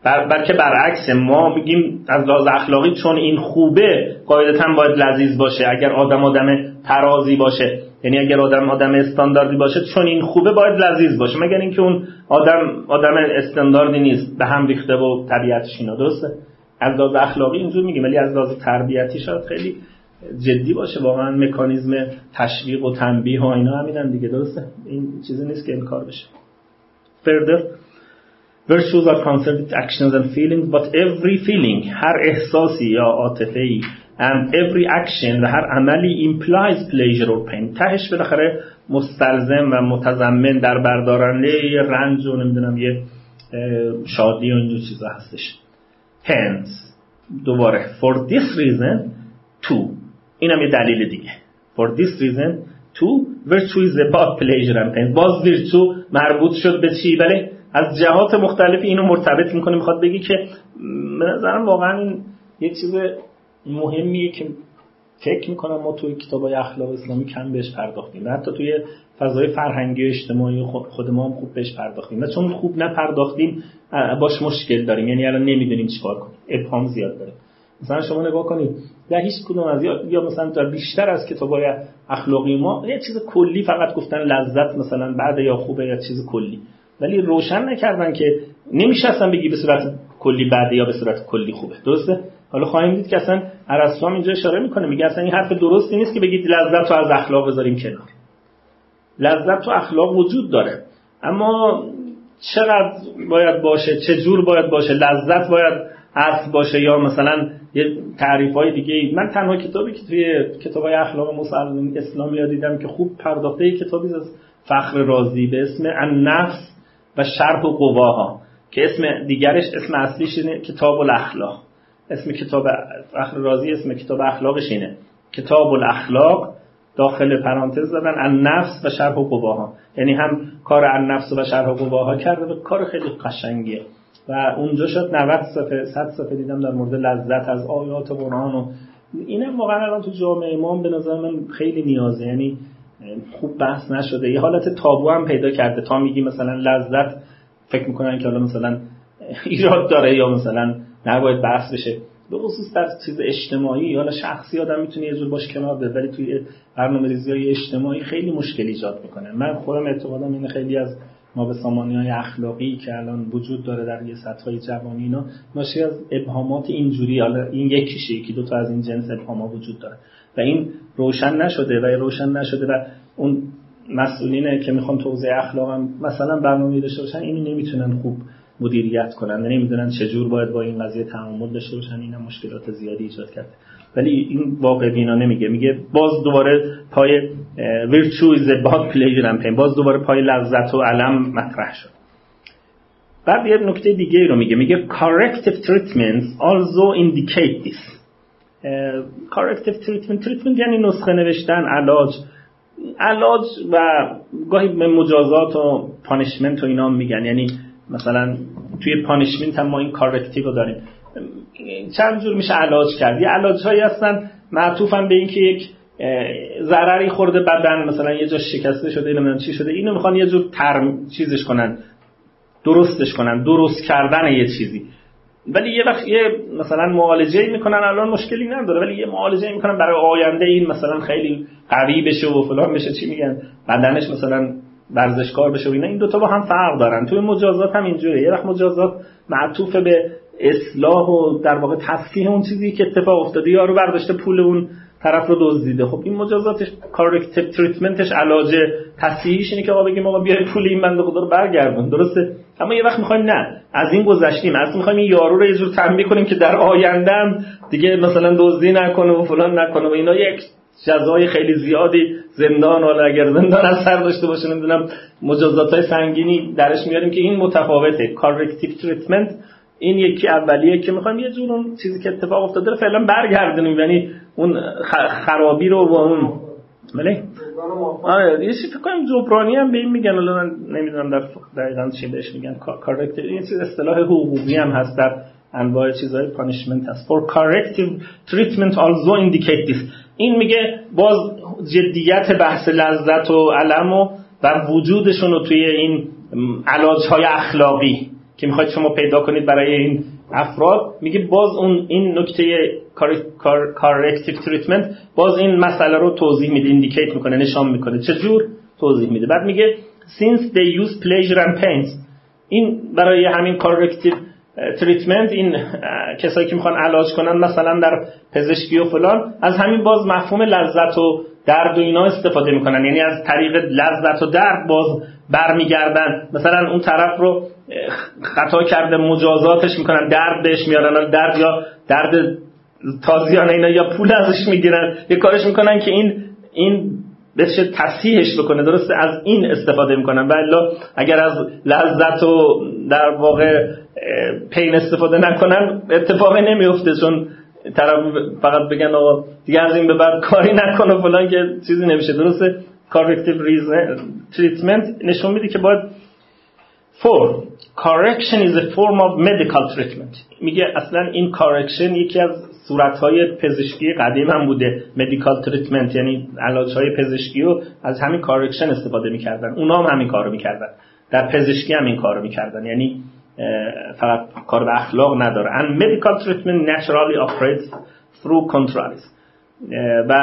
بر بلکه برعکس ما میگیم از لحاظ اخلاقی چون این خوبه قاعدتا باید لذیذ باشه. اگر آدم آدم ترازی باشه یعنی اگر آدم آدم استانداردی باشه چون این خوبه باید لذیذ باشه. مگر اینکه اون آدم آدم استانداردی نیست به هم ریخته و طبیعتش اینا. درسته؟ از لحاظ اخلاقی اینجور میگیم ولی از لحاظ تربیتی شاید خیلی جدی باشه. واقعا مکانیزم تشویق و تنبیه و اینا همینن دیگه. درسته؟ این چیزی نیست که کار بشه. Further virtues are concerned with actions and feelings but every feeling هر احساسی یا عاطفه ای and every action و هر عملی implies pleasure or pain. تهش بالاخره مستلزم و متضمن در بردارنده یه رنج و نمی‌دونم یه شادی و اینجور چیزا هستش. Hence دوباره for this reason to. اینم یه دلیل دیگه. For this reason to. Virtue is about pleasure and pain. باز virtue مربوط شد به چی؟ بله از جهات مختلفی اینو مرتبط می‌کنه. می‌خواد بگی که به نظرم واقعا این یه چیز مهمیه که فکر می‌کنم ما توی کتاب اخلاق اسلامی کم بهش پرداختیم. حتی توی فضای فرهنگی اجتماعی خود ما هم خوب بهش پرداختیم. و چون خوب نپرداختیم باش مشکل داریم. یعنی الان نمی‌دونیم چیکار کنیم. ابهام زیاد داره. مثلا شما نگاه کنید در هیچ کدوم از یا مثلا در بیشتر از کتابای اخلاقی ما یه چیز کلی فقط گفتن لذت مثلا بعد یا خوبه یا چیز کلی. ولی روشن نکردن که نمیشه اصلا بگی به صورت کلی بعد یا به صورت کلی خوبه. درسته؟ حالا خواهیم دید که اصلا ارسطو اینجا اشاره می‌کنه. میگه اصلا این حرف درستی نیست که بگید لذت رو از اخلاق بذاریم کنار. لذت تو اخلاق وجود داره. اما چقدر باید باشه چه جور باید باشه لذت باید اصل باشه یا مثلا یه تعریف های دیگه من تنها کتابی که توی کتاب های اخلاق مسلم اسلام یا دیدم که خوب پرداخته کتابی از فخر رازی به اسم النفس و شرح و قواها که اسم دیگرش اسم اصلیش اینه کتاب الاخلاق. اسم کتاب فخر رازی اسم کتاب اخلاقش اینه. کتاب الاخلاق داخل پرانتز دادن النفس و شرح و قواها یعنی هم کار النفس و شرح و قواها کرده و کار خیلی قشنگیه. و اونجا شد 90 صفحه 100 صفحه دیدم در مورد لذت از آیات قرآن و اینم واقعا تو جامعه ما به نظر من خیلی نیازه. یعنی خوب بحث نشده. یه حالت تابو هم پیدا کرده. تا میگی مثلا لذت فکر می‌کنن که حالا مثلا ایراد داره یا مثلا نباید بحث بشه به خصوص در چیز اجتماعی یا شخصی آدم می‌تونه یه جور باش کنار بده ولی توی برنامه ریزی اجتماعی خیلی مشکل ایجاد می‌کنه. من خودم اعتقادم اینه خیلی از ما به سامانی های اخلاقی که الان وجود داره در یه سطح های جوانی اینا ناشی از ابهامات اینجوری حالا این یکیشه یکی دو تا از این جنس ابهام وجود داره. و این روشن نشده و روشن نشده و اون مسئولینه که می‌خوان توضیح اخلاق هم مثلا برنامه داشته باشن اینو نمی‌تونن خوب مدیریت کنن. نمی‌دونن چجور باید با این قضیه تعامل داشته باشن. اینا مشکلات زیادی ایجاد کرده ولی این واقع بینا نمیگه. میگه باز دوباره پای is about pleasure and pain. باز دوباره پای لذت و علم مطرح شد. بعد یه نکته دیگه رو میگه. میگه corrective treatments also indicate this. corrective treatment. Treatment یعنی نسخه نوشتن علاج. علاج و گاهی به مجازات و punishment و اینا میگن. یعنی مثلا توی punishment هم ما این corrective رو داریم. چند جور میشه علاج کرد؟ یه علاج هایی هستن معطوفن به اینکه یک ضرری خورده بدن مثلا یه جا شکسته شده نمی‌دونم چی شده اینو می‌خوان یه جور ترمیم چیزش کنن درستش کنن درست کردن یه چیزی. ولی یه وقت یه مثلا معالجه می‌کنن الان مشکلی نداره ولی یه معالجه می‌کنن برای آینده این مثلا خیلی قوی بشه و فلان بشه چی میگن؟ بدنش مثلا ورزشکار بشه و اینا این دوتا با هم فرق دارن. توی مجازات هم اینجوره یه وقت مجازات معطوف به اصلاح و در واقع تصحیح اون چیزی که اتفاق افتاده. یارو برداشته پول اون طرف رو دزدیده. خب این مجازاتش کارکتیو تریتمنتش علاج تصحیحش اینه که آقا بگیم آقا بیای پول این بنده خدا رو برگردون. درسته؟ اما یه وقت می‌خوایم نه. از این گذشتیم. از می‌خوایم این یارو رو یه جور تنبیه کنیم که در آینده دیگه مثلا دزدی نکنه و فلان نکنه و اینا. یک جزای خیلی زیادی زندان حالا اگر زندان اثر داشته باشه نمی‌دونم مجازات های سنگینی درش میاریم که این متفاوته. corrective treatment این یکی اولیه که می‌خوایم یه جور اون چیزی که اتفاق افتاده رو فعلا برگردونیم. یعنی اون خرابی رو با اون بله؟ آره یه چیزی فکر کنم جبرانی هم به این میگن. الان نمی‌دونم در دقیقاً چی بهش میگن. corrective این چیز اصطلاح حقوقی هم هست در انواع چیزهای punishment هست. For corrective treatment also indicate this این میگه باز جدیت بحث لذت و الم و و وجودشون رو توی این علاج های اخلاقی که می‌خواید شما پیدا کنید برای این افراد میگه باز اون این نکته corrective treatment باز این مسئله رو توضیح میده indicate می‌کنه نشان می‌کنه. چجور؟ توضیح میده. بعد میگه since they use pleasure and pains این برای همین corrective تریتمنت این کسایی که می‌خوان علاج کنن مثلا در پزشکی و فلان از همین باز مفهوم لذت و درد و اینا استفاده می‌کنن. یعنی از طریق لذت و درد باز برمیگردن. مثلا اون طرف رو خطا کرده مجازاتش می‌کنن درد بهش میارن درد یا درد تازیانه اینا یا پول ازش می‌گیرن. یه کارش می‌کنن که این این بشه تصحیحش بکنه. درسته؟ از این استفاده می‌کنن و اگر از لذت و در واقع پین استفاده نکنن اتفاقی نمیفته چون طرف فقط بگن آقا دیگه از این به بعد کاری نکنه فلان که چیزی نمیشه. درسته؟ reason treatment نشون میده که باید for correction is a form of medical treatment. میگه اصلا این correction یکی از صورتهای پزشکی قدیم هم بوده. Medical treatment یعنی های پزشکی رو از همین correction استفاده می‌کردن. اونا هم همین کارو می‌کردن. در پزشکی هم این کارو می‌کردن. یعنی فقط کار به اخلاق نداره. And medical treatment naturally operates through contraries و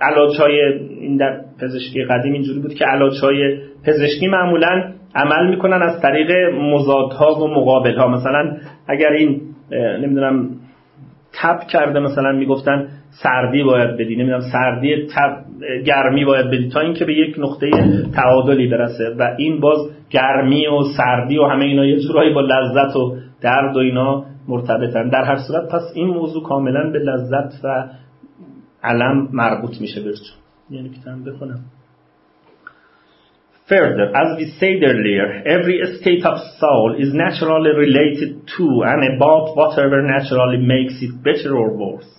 علاج های این در پزشکی قدیم اینجوری بود که علاج های پزشکی معمولا عمل می‌کنن از طریق مزادها و مقابل ها مثلا اگر این نمی‌دونم تب کرده مثلا می‌گفتن سردی باید بدی نمی‌دونم سردی تب گرمی باید بدی تا اینکه به یک نقطه تعادلی برسه و این باز گرمی و سردی و همه اینا یه جورایی با لذت و درد و اینا مرتبطن. در هر صورت پس این موضوع کاملا به لذت و علم مربوط میشه برچون یعنی کتاب بخونم. Further, as we said earlier, every state of soul is naturally related to and about whatever naturally makes it better or worse.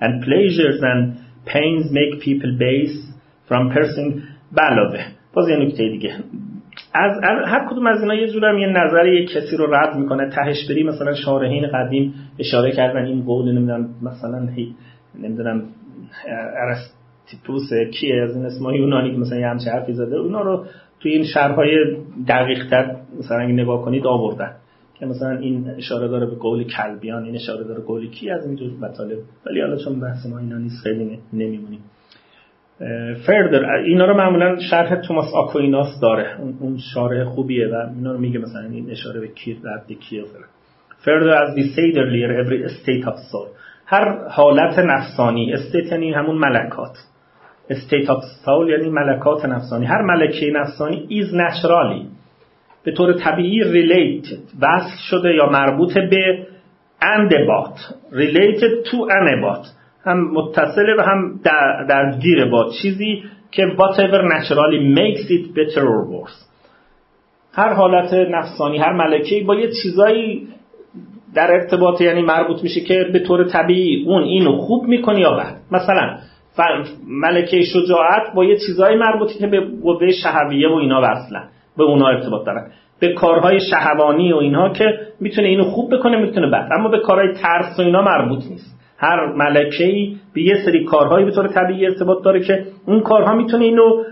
And pleasures and pains make people base from person علاوه باز یه نکته دیگه از هر کدوم از اینا یه جورم یه نظر یه کسی رو رد می‌کنه تهش بری مثلا شارحین قدیم اشاره کردن این قول نمی‌دونم مثلا نمی‌دونم ارستیپوس کیه از این اسمای یونانی که مثلا یه همچه حرفی زده اونا رو توی این شرحهای دقیق تر مثلا اگه نگاه کنید آوردن. که مثلا این اشاره داره به قول کلبیان این اشاره داره قول کی از اینجور مطالب. ولی حالا چون بحث ما اینا نیست خیلی نمیمونیم. فردر اینا رو معمولا شرح توماس آکویناس داره. اون شارح خوبیه و اینا رو میگه مثلا این اشاره به کی رد کیه فلان. further as we said earlier every state of هر حالت نفسانی استیت یعنی همون ملکات. State of soul یعنی ملکات نفسانی. هر ملکه نفسانی is naturally. به طور طبیعی related. وصل شده یا مربوط به about. Related to and about. هم متصله و هم درگیر با چیزی که whatever naturally makes it better or worse. هر حالت نفسانی هر ملکه با یه چیزایی در ارتباط یعنی مربوط میشه که به طور طبیعی اون اینو خوب می‌کنه یا بد. مثلا ملکه شجاعت با یه چیزایی مربوطی که به قوه شهویه و اینا وصلن به اونا ارتباط دارن. به کارهای شهوانی و اینها که می‌تونه اینو خوب بکنه می‌تونه بد. اما به کارهای ترس و اینا مربوط نیست. هر ملکه ای به یه سری کارهایی به طور طبیعی ارتباط داره که اون کارها می‌تونه اینو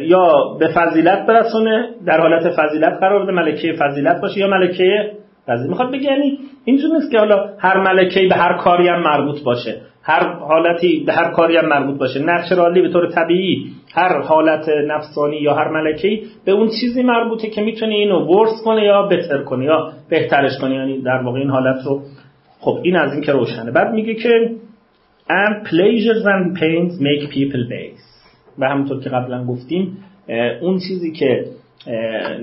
یا به فضیلت برسونه در حالت فضیلت قرار بده ملکه فضیلت باشه یا ملکه فضیلت. می‌خواد بگه یعنی اینجور نیست که حالا هر ملکه به هر کاری هم مربوط باشه. هر حالتی به هر کاری هم مربوط باشه. نچرالی به طور طبیعی هر حالت نفسانی یا هر ملکی به اون چیزی مربوطه که می‌تونه اینو ورس کنه یا بهتر کنه یا بهترش کنه یعنی در واقع این حالت رو خب این از این که روشنه. بعد میگه که and pleasures and pains make people base. و همونطور که قبلا گفتیم اون چیزی که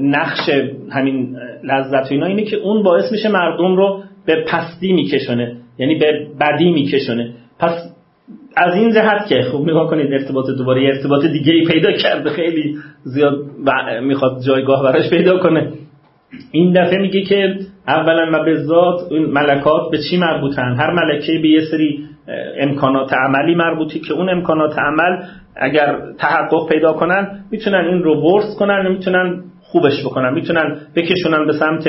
نقش همین لذت و اینا اینه که اون باعث میشه مردم رو به پستی میکشونه. یعنی به بدی میکشونه. پس از این جهت که خوب نگاه کنید ارتباط دوباره ارتباط دیگه ای پیدا کرده خیلی زیاد می‌خواد جایگاه براش پیدا کنه. این دفعه میگه که اولا و به ذات این ملکات به چی مربوطن؟ هر ملکه به یه سری امکانات عملی مربوطی که اون امکانات عمل اگر تحقق پیدا کنن می‌تونن این رو ورس کنن می‌تونن خوبش بکنن می‌تونن بکشونن به سمت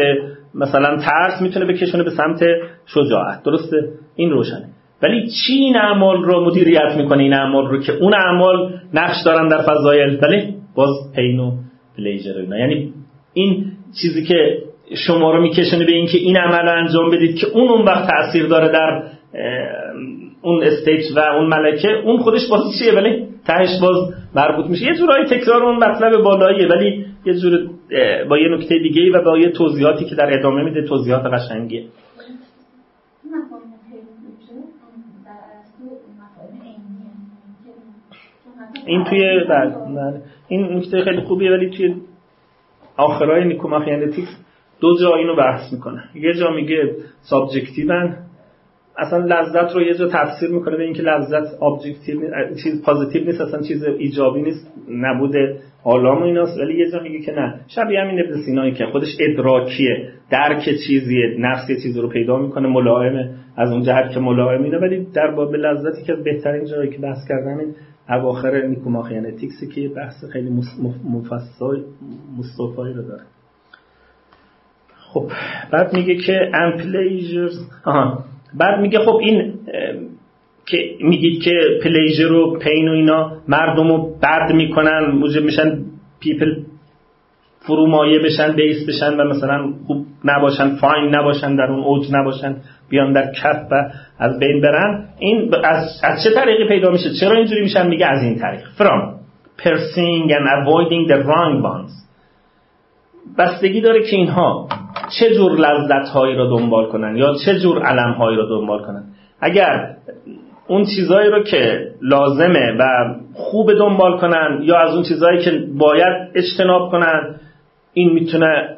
مثلا ترس می‌تونه بکشونه به سمت شجاعت. درسته؟ این روشنه. ولی چی این اعمال رو مدیریت می‌کنه؟ این اعمال رو که اون اعمال نقش دارن در فضایل. ولی باز پین و پلیجر اینا. یعنی این چیزی که شما رو میکشونه به اینکه این عمل رو انجام بدید که اون اون وقت تاثیر داره در اون استیت و اون ملکه اون خودش باز چیه؟ ولی تهش باز مربوط میشه. یه جورایی تکرار اون مطلب بالاییه ولی یه جور با یه نکته دیگه و با یه توضیحاتی که در ادامه میده توضیحات قشنگیه. این توی بله. این نکته خیلی خوبیه ولی توی آخرای Nicomachean Ethics دو جا اینو بحث می‌کنه. یه جا میگه subjective ان. اصلا لذت رو یه جا تفسیر می‌کنه به اینکه لذت objective چیز positive نیست اصلا چیز ایجابی نیست. نبوده آلام و ایناست ولی یه جا میگه که نه. شبیه همین ابن سینایی که خودش ادراکیه. درک چیزیه نفس چیزی رو پیدا می‌کنه ملائمه. از اون جهت که ملائم اینه ولی در باب لذتی که بهترین جایی که بحث کردن این اواخر نیکوماخیانتیکسی که بحث خیلی مفصل مصطفایی رو داره. خب بعد میگه که امپلیجرز آها. بعد میگه خب این که میگید که pleasure و pain و اینا مردم رو بد می‌کنن موجب میشن people فرومایه بشن base بشن و مثلا خوب نباشن fine نباشن در اون اوج نباشن. بیان در کف و از بین برن این از, از چه طریقی پیدا میشه؟ چرا اینجوری میشن؟ میگه از این طریق. From pursuing and avoiding the wrong ones. بستگی داره که اینها چه جور لذت هایی را دنبال کنن یا چه جور الم هایی را دنبال کنن. اگر اون چیزهایی رو که لازمه و خوب دنبال کنن یا از اون چیزهایی که باید اجتناب کنن این می‌تونه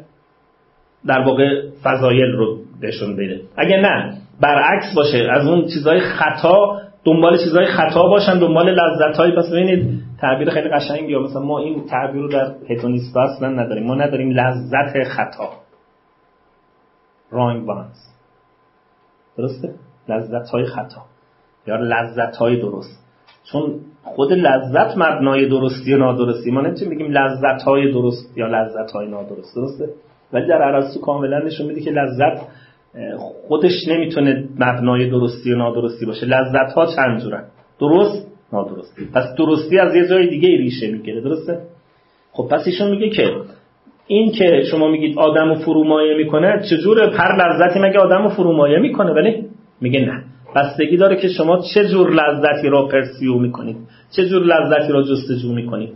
در واقع فضایل رو بهشون بده. اگر نه برعکس باشه. از اون چیزهای خطا دنبال چیزهای خطا باشن دنبال لذت هایی پس ببینید تعبیر خیلی قشنگی مثلا ما این تعبیر رو در هتونیست اصلا نداریم. ما نداریم لذت خطا. رانگ بانز درسته؟ لذت های خطا. یا لذت های درست. چون خود لذت مبنای درستی و نادرستی. ما نمی‌تونیم بگیم لذت های درست یا لذت های نادرست. درسته؟ ولی در ارسطو کاملا نشون میده که لذت خودش نمی‌تونه مبنای درستی و نادرستی باشه. لذت ها چند جورن؟ درست نادرستی. پس درستی از یه جای دیگه ریشه می‌گیره درسته؟ خب پس ایشون میگه که این که شما میگید آدم رو فرومایه می‌کنه چجور هر لذتی مگه آدم رو فرومایه می‌کنه؟ ولی میگه نه. بستگی داره که شما چه جور لذتی را پرسیو می‌کنید؟ چه جور لذتی را جستجو می‌کنید؟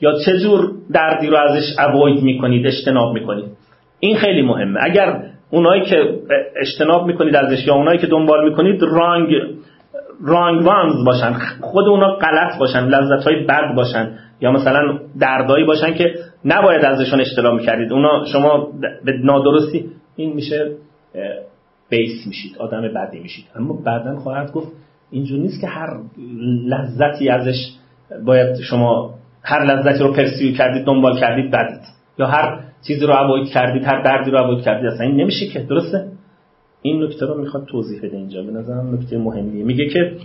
یا چه جور دردی رو ازش اوید می‌کنید اجتناب می‌کنید؟ این خیلی مهمه. اگر اونایی که اجتناب می‌کنید ازش یا اونایی که دنبال می‌کنید رانگ رانگ وانز باشن. خود اونا غلط باشن لذت های بد باشن. یا مثلا دردایی باشن که نباید ازشون اجتناب می‌کردید. اونا شما به نادرستی این میشه بیس میشید آدم بدی میشید. اما بعدا خواهد گفت اینجور نیست که هر لذتی ازش باید شما هر لذتی رو پرسیو کردید دنبال کردید بدید. یا هر چیزی رو اوید کردید هر دردی رو اوید کردید اصلا این نمیشه که درسته؟ این نکته رو می‌خواد توضیح بده اینجا به نظرم نکته مهمیه. میگه که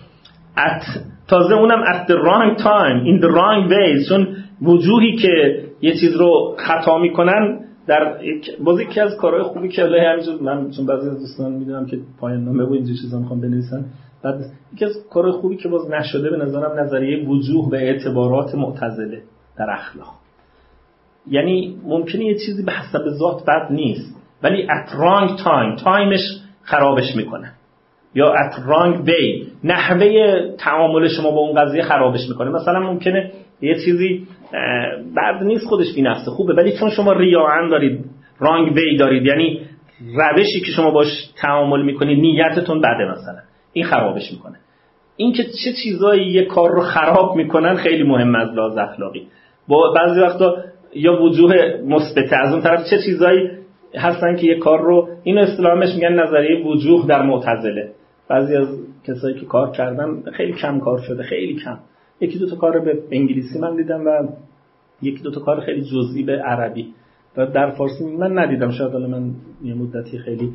at تازه اونم at the wrong time in the wrong way چون وجوهی که یه چیز رو خطا می‌کنن در باز یکی از کارهای خوبی که الله همینجور من چون بعضی از دوستان می‌دونم که پایان نامه و اینجور چیزا می‌خوام بنویسن بعد یکی از کارهای خوبی که باز نشده به نظرم نظریه وجوه و اعتبارات معتزله در اخلاق. یعنی ممکنه یه چیزی به حسب ذات بد نیست ولی at wrong time تایمش خرابش می‌کنه. یا at wrong way نحوه تعامل شما با اون قضیه خرابش می‌کنه. مثلا ممکنه یه چیزی بعد نیست خودش بی نفسه خوبه ولی چون شما ریاعن دارید رانگ وی دارید یعنی روشی که شما باش تعامل می‌کنید نیتتون بده مثلا. این خرابش می‌کنه. این که چه چیزایی یه کار رو خراب می‌کنن خیلی مهم از لحاظ اخلاقی. با بعضی وقتا یا وجوه مثبت از اون طرف چه چیزایی هستن که یه کار رو این اصطلاحش میگن نظریه وجوه در معتزله. بعضی از کسایی که کار کردن خیلی کم کار شده خیلی کم. یکی دو تا کار به انگلیسی من دیدم و یکی دو تا کار خیلی جزئی به عربی. در فارسی من ندیدم. شاید من یه مدتی خیلی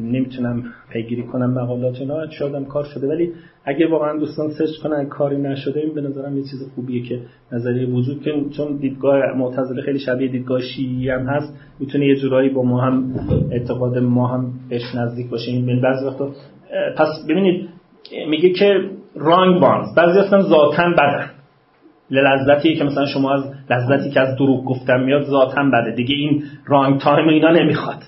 نمی‌تونم پیگیری کنم مقالات اینا شاید کار شده. ولی اگه واقعا دوستان سرچ کنن کاری نشده این به نظرم یه چیز خوبیه که نظریه وجود که چون دیدگاه معتزله خیلی شبیه دیدگاه شیعی هم هست می‌تونه یه جورایی با ما هم اعتقاد ما هم بهش نزدیک باشه. این بعضی وقتا پس ببینید میگه که رانگ بانز بعضی اصلا ذاتا بدن. لذتی که مثلا شما از لذتی که از دروغ گفتم میاد ذاتا بده. دیگه این رانگ تایم اینا نمی‌خواد.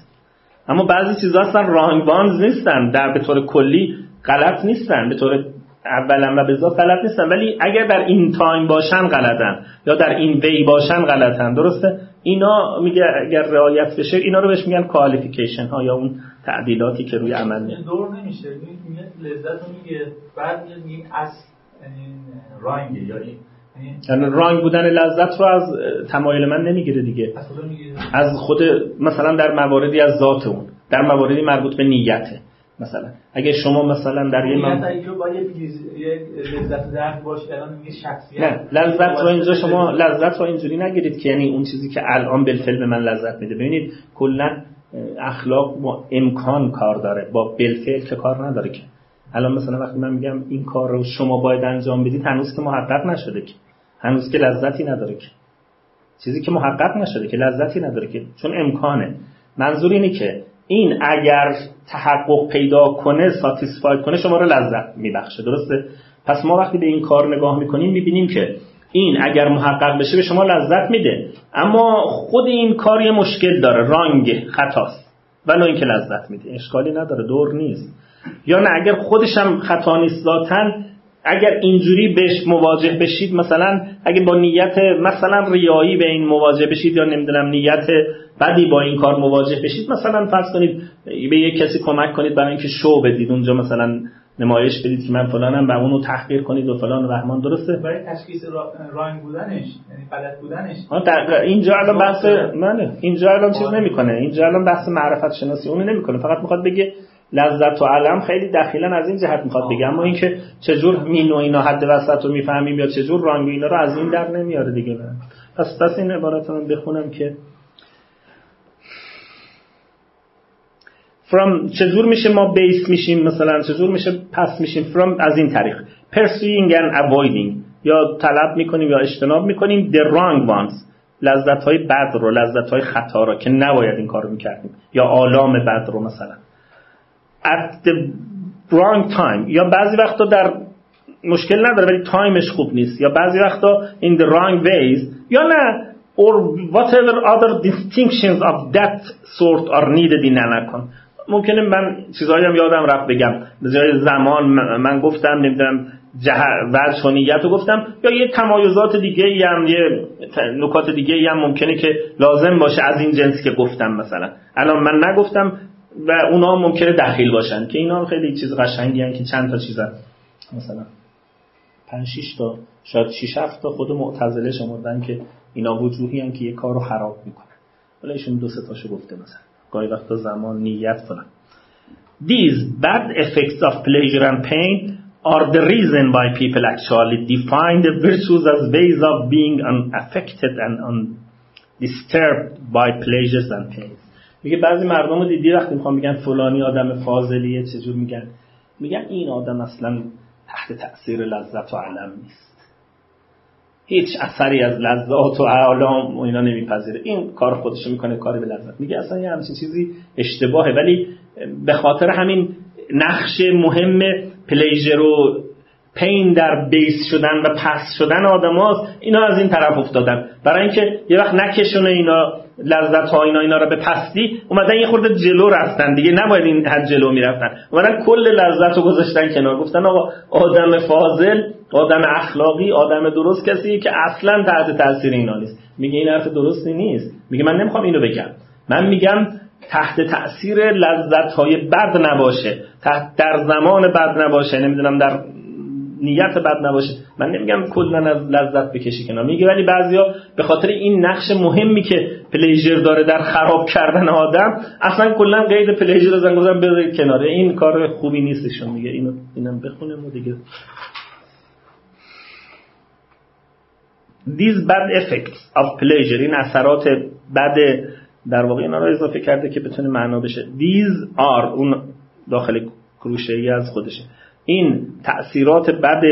اما بعضی چیزا اصلا رانگ بانز نیستن. در به طور کلی غلط نیستن. به طور اولا و به غلط نیستن. ولی اگر در این تایم باشن غلطن. یا در این وی باشن غلطن. درسته؟ اینا میگه اگر رعایت بشه اینا رو بهش میگن کوالیفیکیشن ها یا اون تعدیلاتی که روی عمل
میاد. دور نمیشه. لذت میگه. بعد میگه از یعنی رانگ یا این
یعنی رانگ بودن لذت رو از تمایل من نمی‌گیره دیگه. از خود مثلا در مواردی از ذات اون در مواردی مربوط به نیته مثلا اگه شما مثلا در یه
من...
نه لذت رو اینجا شما لذت رو اینجوری نگیرید که یعنی اون چیزی که الان بالفعل به من لذت میده. ببینید کلا اخلاق با امکان کار داره. با بالفعل که کار نداره که. الان مثلا وقتی من میگم این کار رو شما باید انجام بدید هنوز که محقق نشده که. هنوز که لذتی نداره که. چیزی که محقق نشده که لذتی نداره که. چون امکانه. منظور اینه که این اگر تحقق پیدا کنه ساتیسفاید کنه شما رو لذت میبخشه. درسته؟ پس ما وقتی به این کار نگاه می‌کنیم می‌بینیم که این اگر محقق بشه به شما لذت میده. اما خود این کار یه مشکل داره. رانگ خطاست. ولی اینکه لذت میده. اشکالی نداره. دور نیست. یا نه اگر خودش هم خطا نیست اگر اینجوری بهش مواجه بشید مثلا اگه با نیت مثلا ریایی به این مواجه بشید یا نمی‌دونم نیت بدی با این کار مواجه بشید مثلا فرض کنید به یک کسی کمک کنید برای اینکه شو بدید اونجا مثلا نمایش بدید که من فلانم و اونو تحقیر کنید و فلان و رحمان درسته؟
برای تشخیص رانگ بودنش یعنی غلط بودنش.
اینجا الان بحث منه اینجا الان چیز نمی‌کنه. اینجا الان بحث معرفت شناسی. اونو نمی‌کنه. فقط می‌خواد بگه لذت و علم خیلی دخیلا از این جهت می‌خواد بگه اما اینکه چجور مین و اینا حد وسط رو می‌فهمیم یا چجور رانگ اینا رو از این در نمیاره دیگه. پس پس این عبارت من بخونم که from چجور میشه ما بیس میشیم مثلا چجور میشه پس میشیم؟ from از این طریق. pursuing and avoiding. یا طلب می‌کنیم یا اجتناب می‌کنیم. the wrong ones. لذت های بد رو لذت های خطا رو که نباید این کارو می‌کردیم. یا آلام بد رو مثلا. At the wrong time. یا بعضی وقتا در مشکل نداره ولی تایمش خوب نیست. یا بعضی وقتا in the wrong ways. یا نه or whatever other distinctions of that sort are needed in an ممکنه من چیزهایی هم یادم رفت بگم. به زمان من گفتم نمی‌دونم وجه رو گفتم. یا یه تمایزات دیگه هم یه نکات دیگه هم ممکنه که لازم باشه از این جنسی که گفتم مثلا. الان من نگفتم و اونا ممکنه دخیل باشن که اینا خیلی چیز قشنگی هم که چند تا چیزن. مثلا 5 6 تا شاید 6 7 تا خود معتزله شمردن که اینا وجوهی هم که یه کار رو خراب می‌کنن. ولی ایشون دو سه تاشو گفته مثلا. گاهی وقتا زمان نیت فلان These bad effects of pleasure and pain are the reason why people actually define the virtues as ways of being unaffected and undisturbed by pleasures and pains. میگه بعضی مردم رو دیدی وقتی می‌خوام میگن فلانی آدم فاضلیه چجور میگن؟ میگن این آدم اصلا تحت تاثیر لذت و علم نیست. هیچ اثری از لذات و علام و اینا نمیپذیره. این کار خودشو می‌کنه کاری به لذت. میگه اصلا یه همچین چیزی اشتباهه. ولی به خاطر همین نقش مهم پلیژر و پین در بیس شدن و پس شدن آدم اینا از این طرف افتادن. برای اینکه یه وقت نکشونه اینا لذت ها اینا اینا رو به پستی اومدن یه خورده جلو رفتن دیگه نباید این حد جلو می‌رفتن. اومدن کل لذت رو گذاشتن کنار گفتن آقا آدم فاضل آدم اخلاقی آدم درست کسی که اصلا تحت تاثیر اینا نیست. میگه این حرف درستی نیست. میگه من نمی‌خوام اینو بگم. من میگم تحت تاثیر لذت های بد نباشه. تحت در زمان بد نباشه. نمی‌دونم در نیت بد نباشه. من نمیگم کلا از لذت بکشی کنار میگه ولی بعضیا به خاطر این نقش مهمی که پلیژر داره در خراب کردن آدم اصلا کلا قید پلیژر رو زنگوزن بذارید کنار. این کار خوبی نیستشون میگه اینو اینم بخونیم و دیگه. These bad effects of pleasure این اثرات بد در واقع اینا رو اضافه کرده که بتونه معنا بشه. These are اون داخل کروشه ای از خودشه. این تاثیرات بد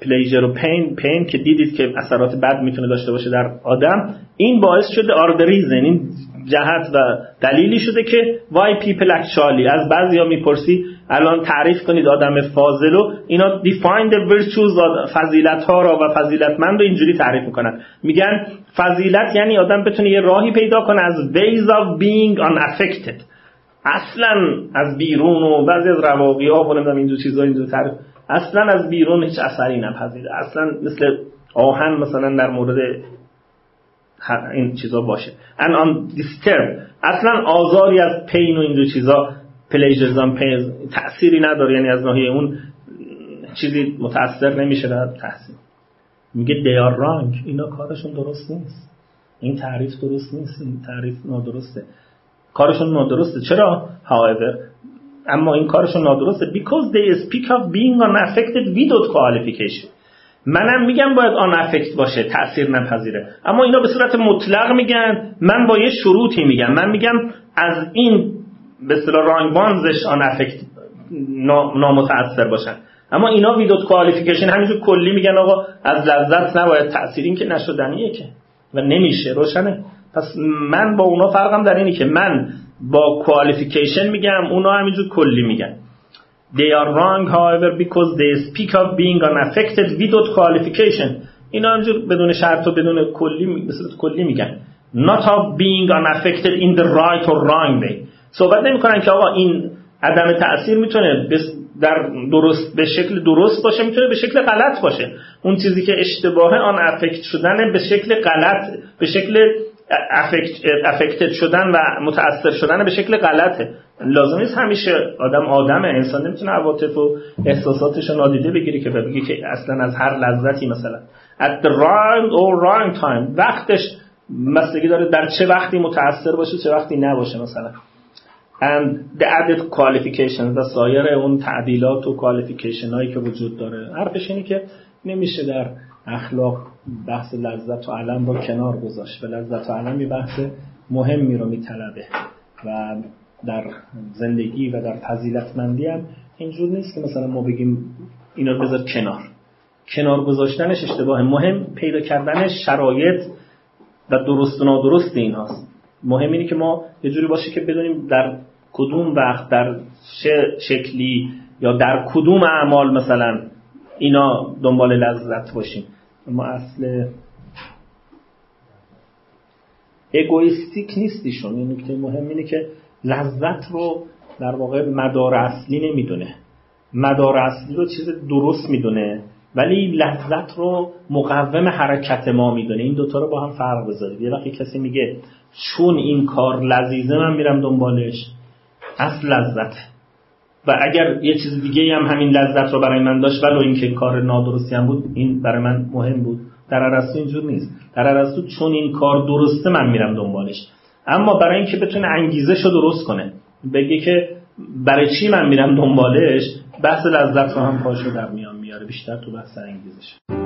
pleasure و pain pain که دیدید که اثرات بد می‌تونه داشته باشه در آدم این باعث شده are the reason این جهت و دلیلی شده که why people actually از بعضیا می‌پرسی الان تعریف کنید آدم فاضل و اینا define the virtues فضیلت ها را و فضیلتمند رو اینجوری تعریف می‌کنن. میگن فضیلت یعنی آدم بتونه یه راهی پیدا کنه از ways of being unaffected. اصلا از بیرون و بعضی از رواقی ها و نمی‌دونم اینجور چیزا اینجور تعریف اصلا از بیرون هیچ اثری نپذیره. اصلا مثل آهن مثلا در مورد این چیزا باشه. ان آن دیسترب اصلا آزاری از پین و اینجور چیزا پلیجرزان پین تأثیری نداره. یعنی از ناحیه اون چیزی متاثر نمیشه در تحصیل. میگه are wrong. اینا کارشون درست نیست. این تعریف درست نیست. این تعریف نادرسته. کارشون نادرسته. چرا؟ However اما این کارشون نادرسته. Because they speak of being unaffected without qualification. منم میگم باید آن افکت باشه تاثیر نپذیره. اما اینا به صورت مطلق میگن. من با یه شروطی میگم. من میگم از این به اصطلاح رانگ بانزش آن افکت نامتاثر باشن. اما اینا ویدوت کوالیفیکیشن همینجور کلی میگن آقا از لذت نباید تاثیر این که نشدنیه که. و نمیشه روشنه. پس من با اونا فرقم در اینه که من با کوالیفیکیشن میگم اونا همینجور کلی میگن. They are wrong however because they speak of being unaffected without qualification. اینا همینجور بدون شرط و بدون کلی مثل کلی میگن. Not of being unaffected in the right or wrong way. صحبت نمی‌کنن که آقا این عدم تاثیر می‌تونه در درست به شکل درست باشه می‌تونه به شکل غلط باشه. اون چیزی که اشتباه آن افکت شدن به شکل غلط به شکل افکتد شدن و متاثر شدن به شکل غلطه. لازم نیست همیشه آدم آدمه. انسان نمی‌تونه عواطف و احساساتش نادیده بگیری که بگی که اصلا از هر لذتی مثلا. At the right or wrong time. وقتش مسئله داره در چه وقتی متاثر باشه چه وقتی نباشه مثلا. And the added qualifications و سایر اون تعدیلات و qualification هایی که وجود داره. حرفش اینه که نمیشه در اخلاق بحث لذت و علم رو کنار گذاشت و لذت و علم یه بحث مهمی رو میطلبه و در زندگی و در فضیلتمندی هم اینجور نیست که مثلا ما بگیم اینا رو بذار کنار. کنار گذاشتنش اشتباه مهم پیدا کردن شرایط و درست و نادرست این هاست مهم اینه که ما یه جوری باشه که بدونیم در کدوم وقت در شکلی یا در کدوم اعمال مثلا اینا دنبال لذت باشیم. اما اصل اگویستیک نیستیشون. این نکته مهم اینه که لذت رو در واقع مدار اصلی نمی‌دونه. مدار اصلی رو چیز درست می‌دونه ولی لذت رو مقوم حرکت ما می‌دونه. این دوتا رو با هم فرق بذارید. یه وقتی کسی میگه چون این کار لذیذه من میرم دنبالش. اصل لذت و اگر یه چیز دیگه هم همین لذت رو برای من داشت ولو اینکه کار نادرستی هم بود این برای من مهم بود. در ارسطو اینجور نیست. در ارسطو چون این کار درسته من میرم دنبالش. اما برای اینکه بتونه انگیزش رو درست کنه بگه که برای چی من میرم دنبالش بحث لذت رو هم پاشو در میان میاره. بیشتر تو بحث انگیزش.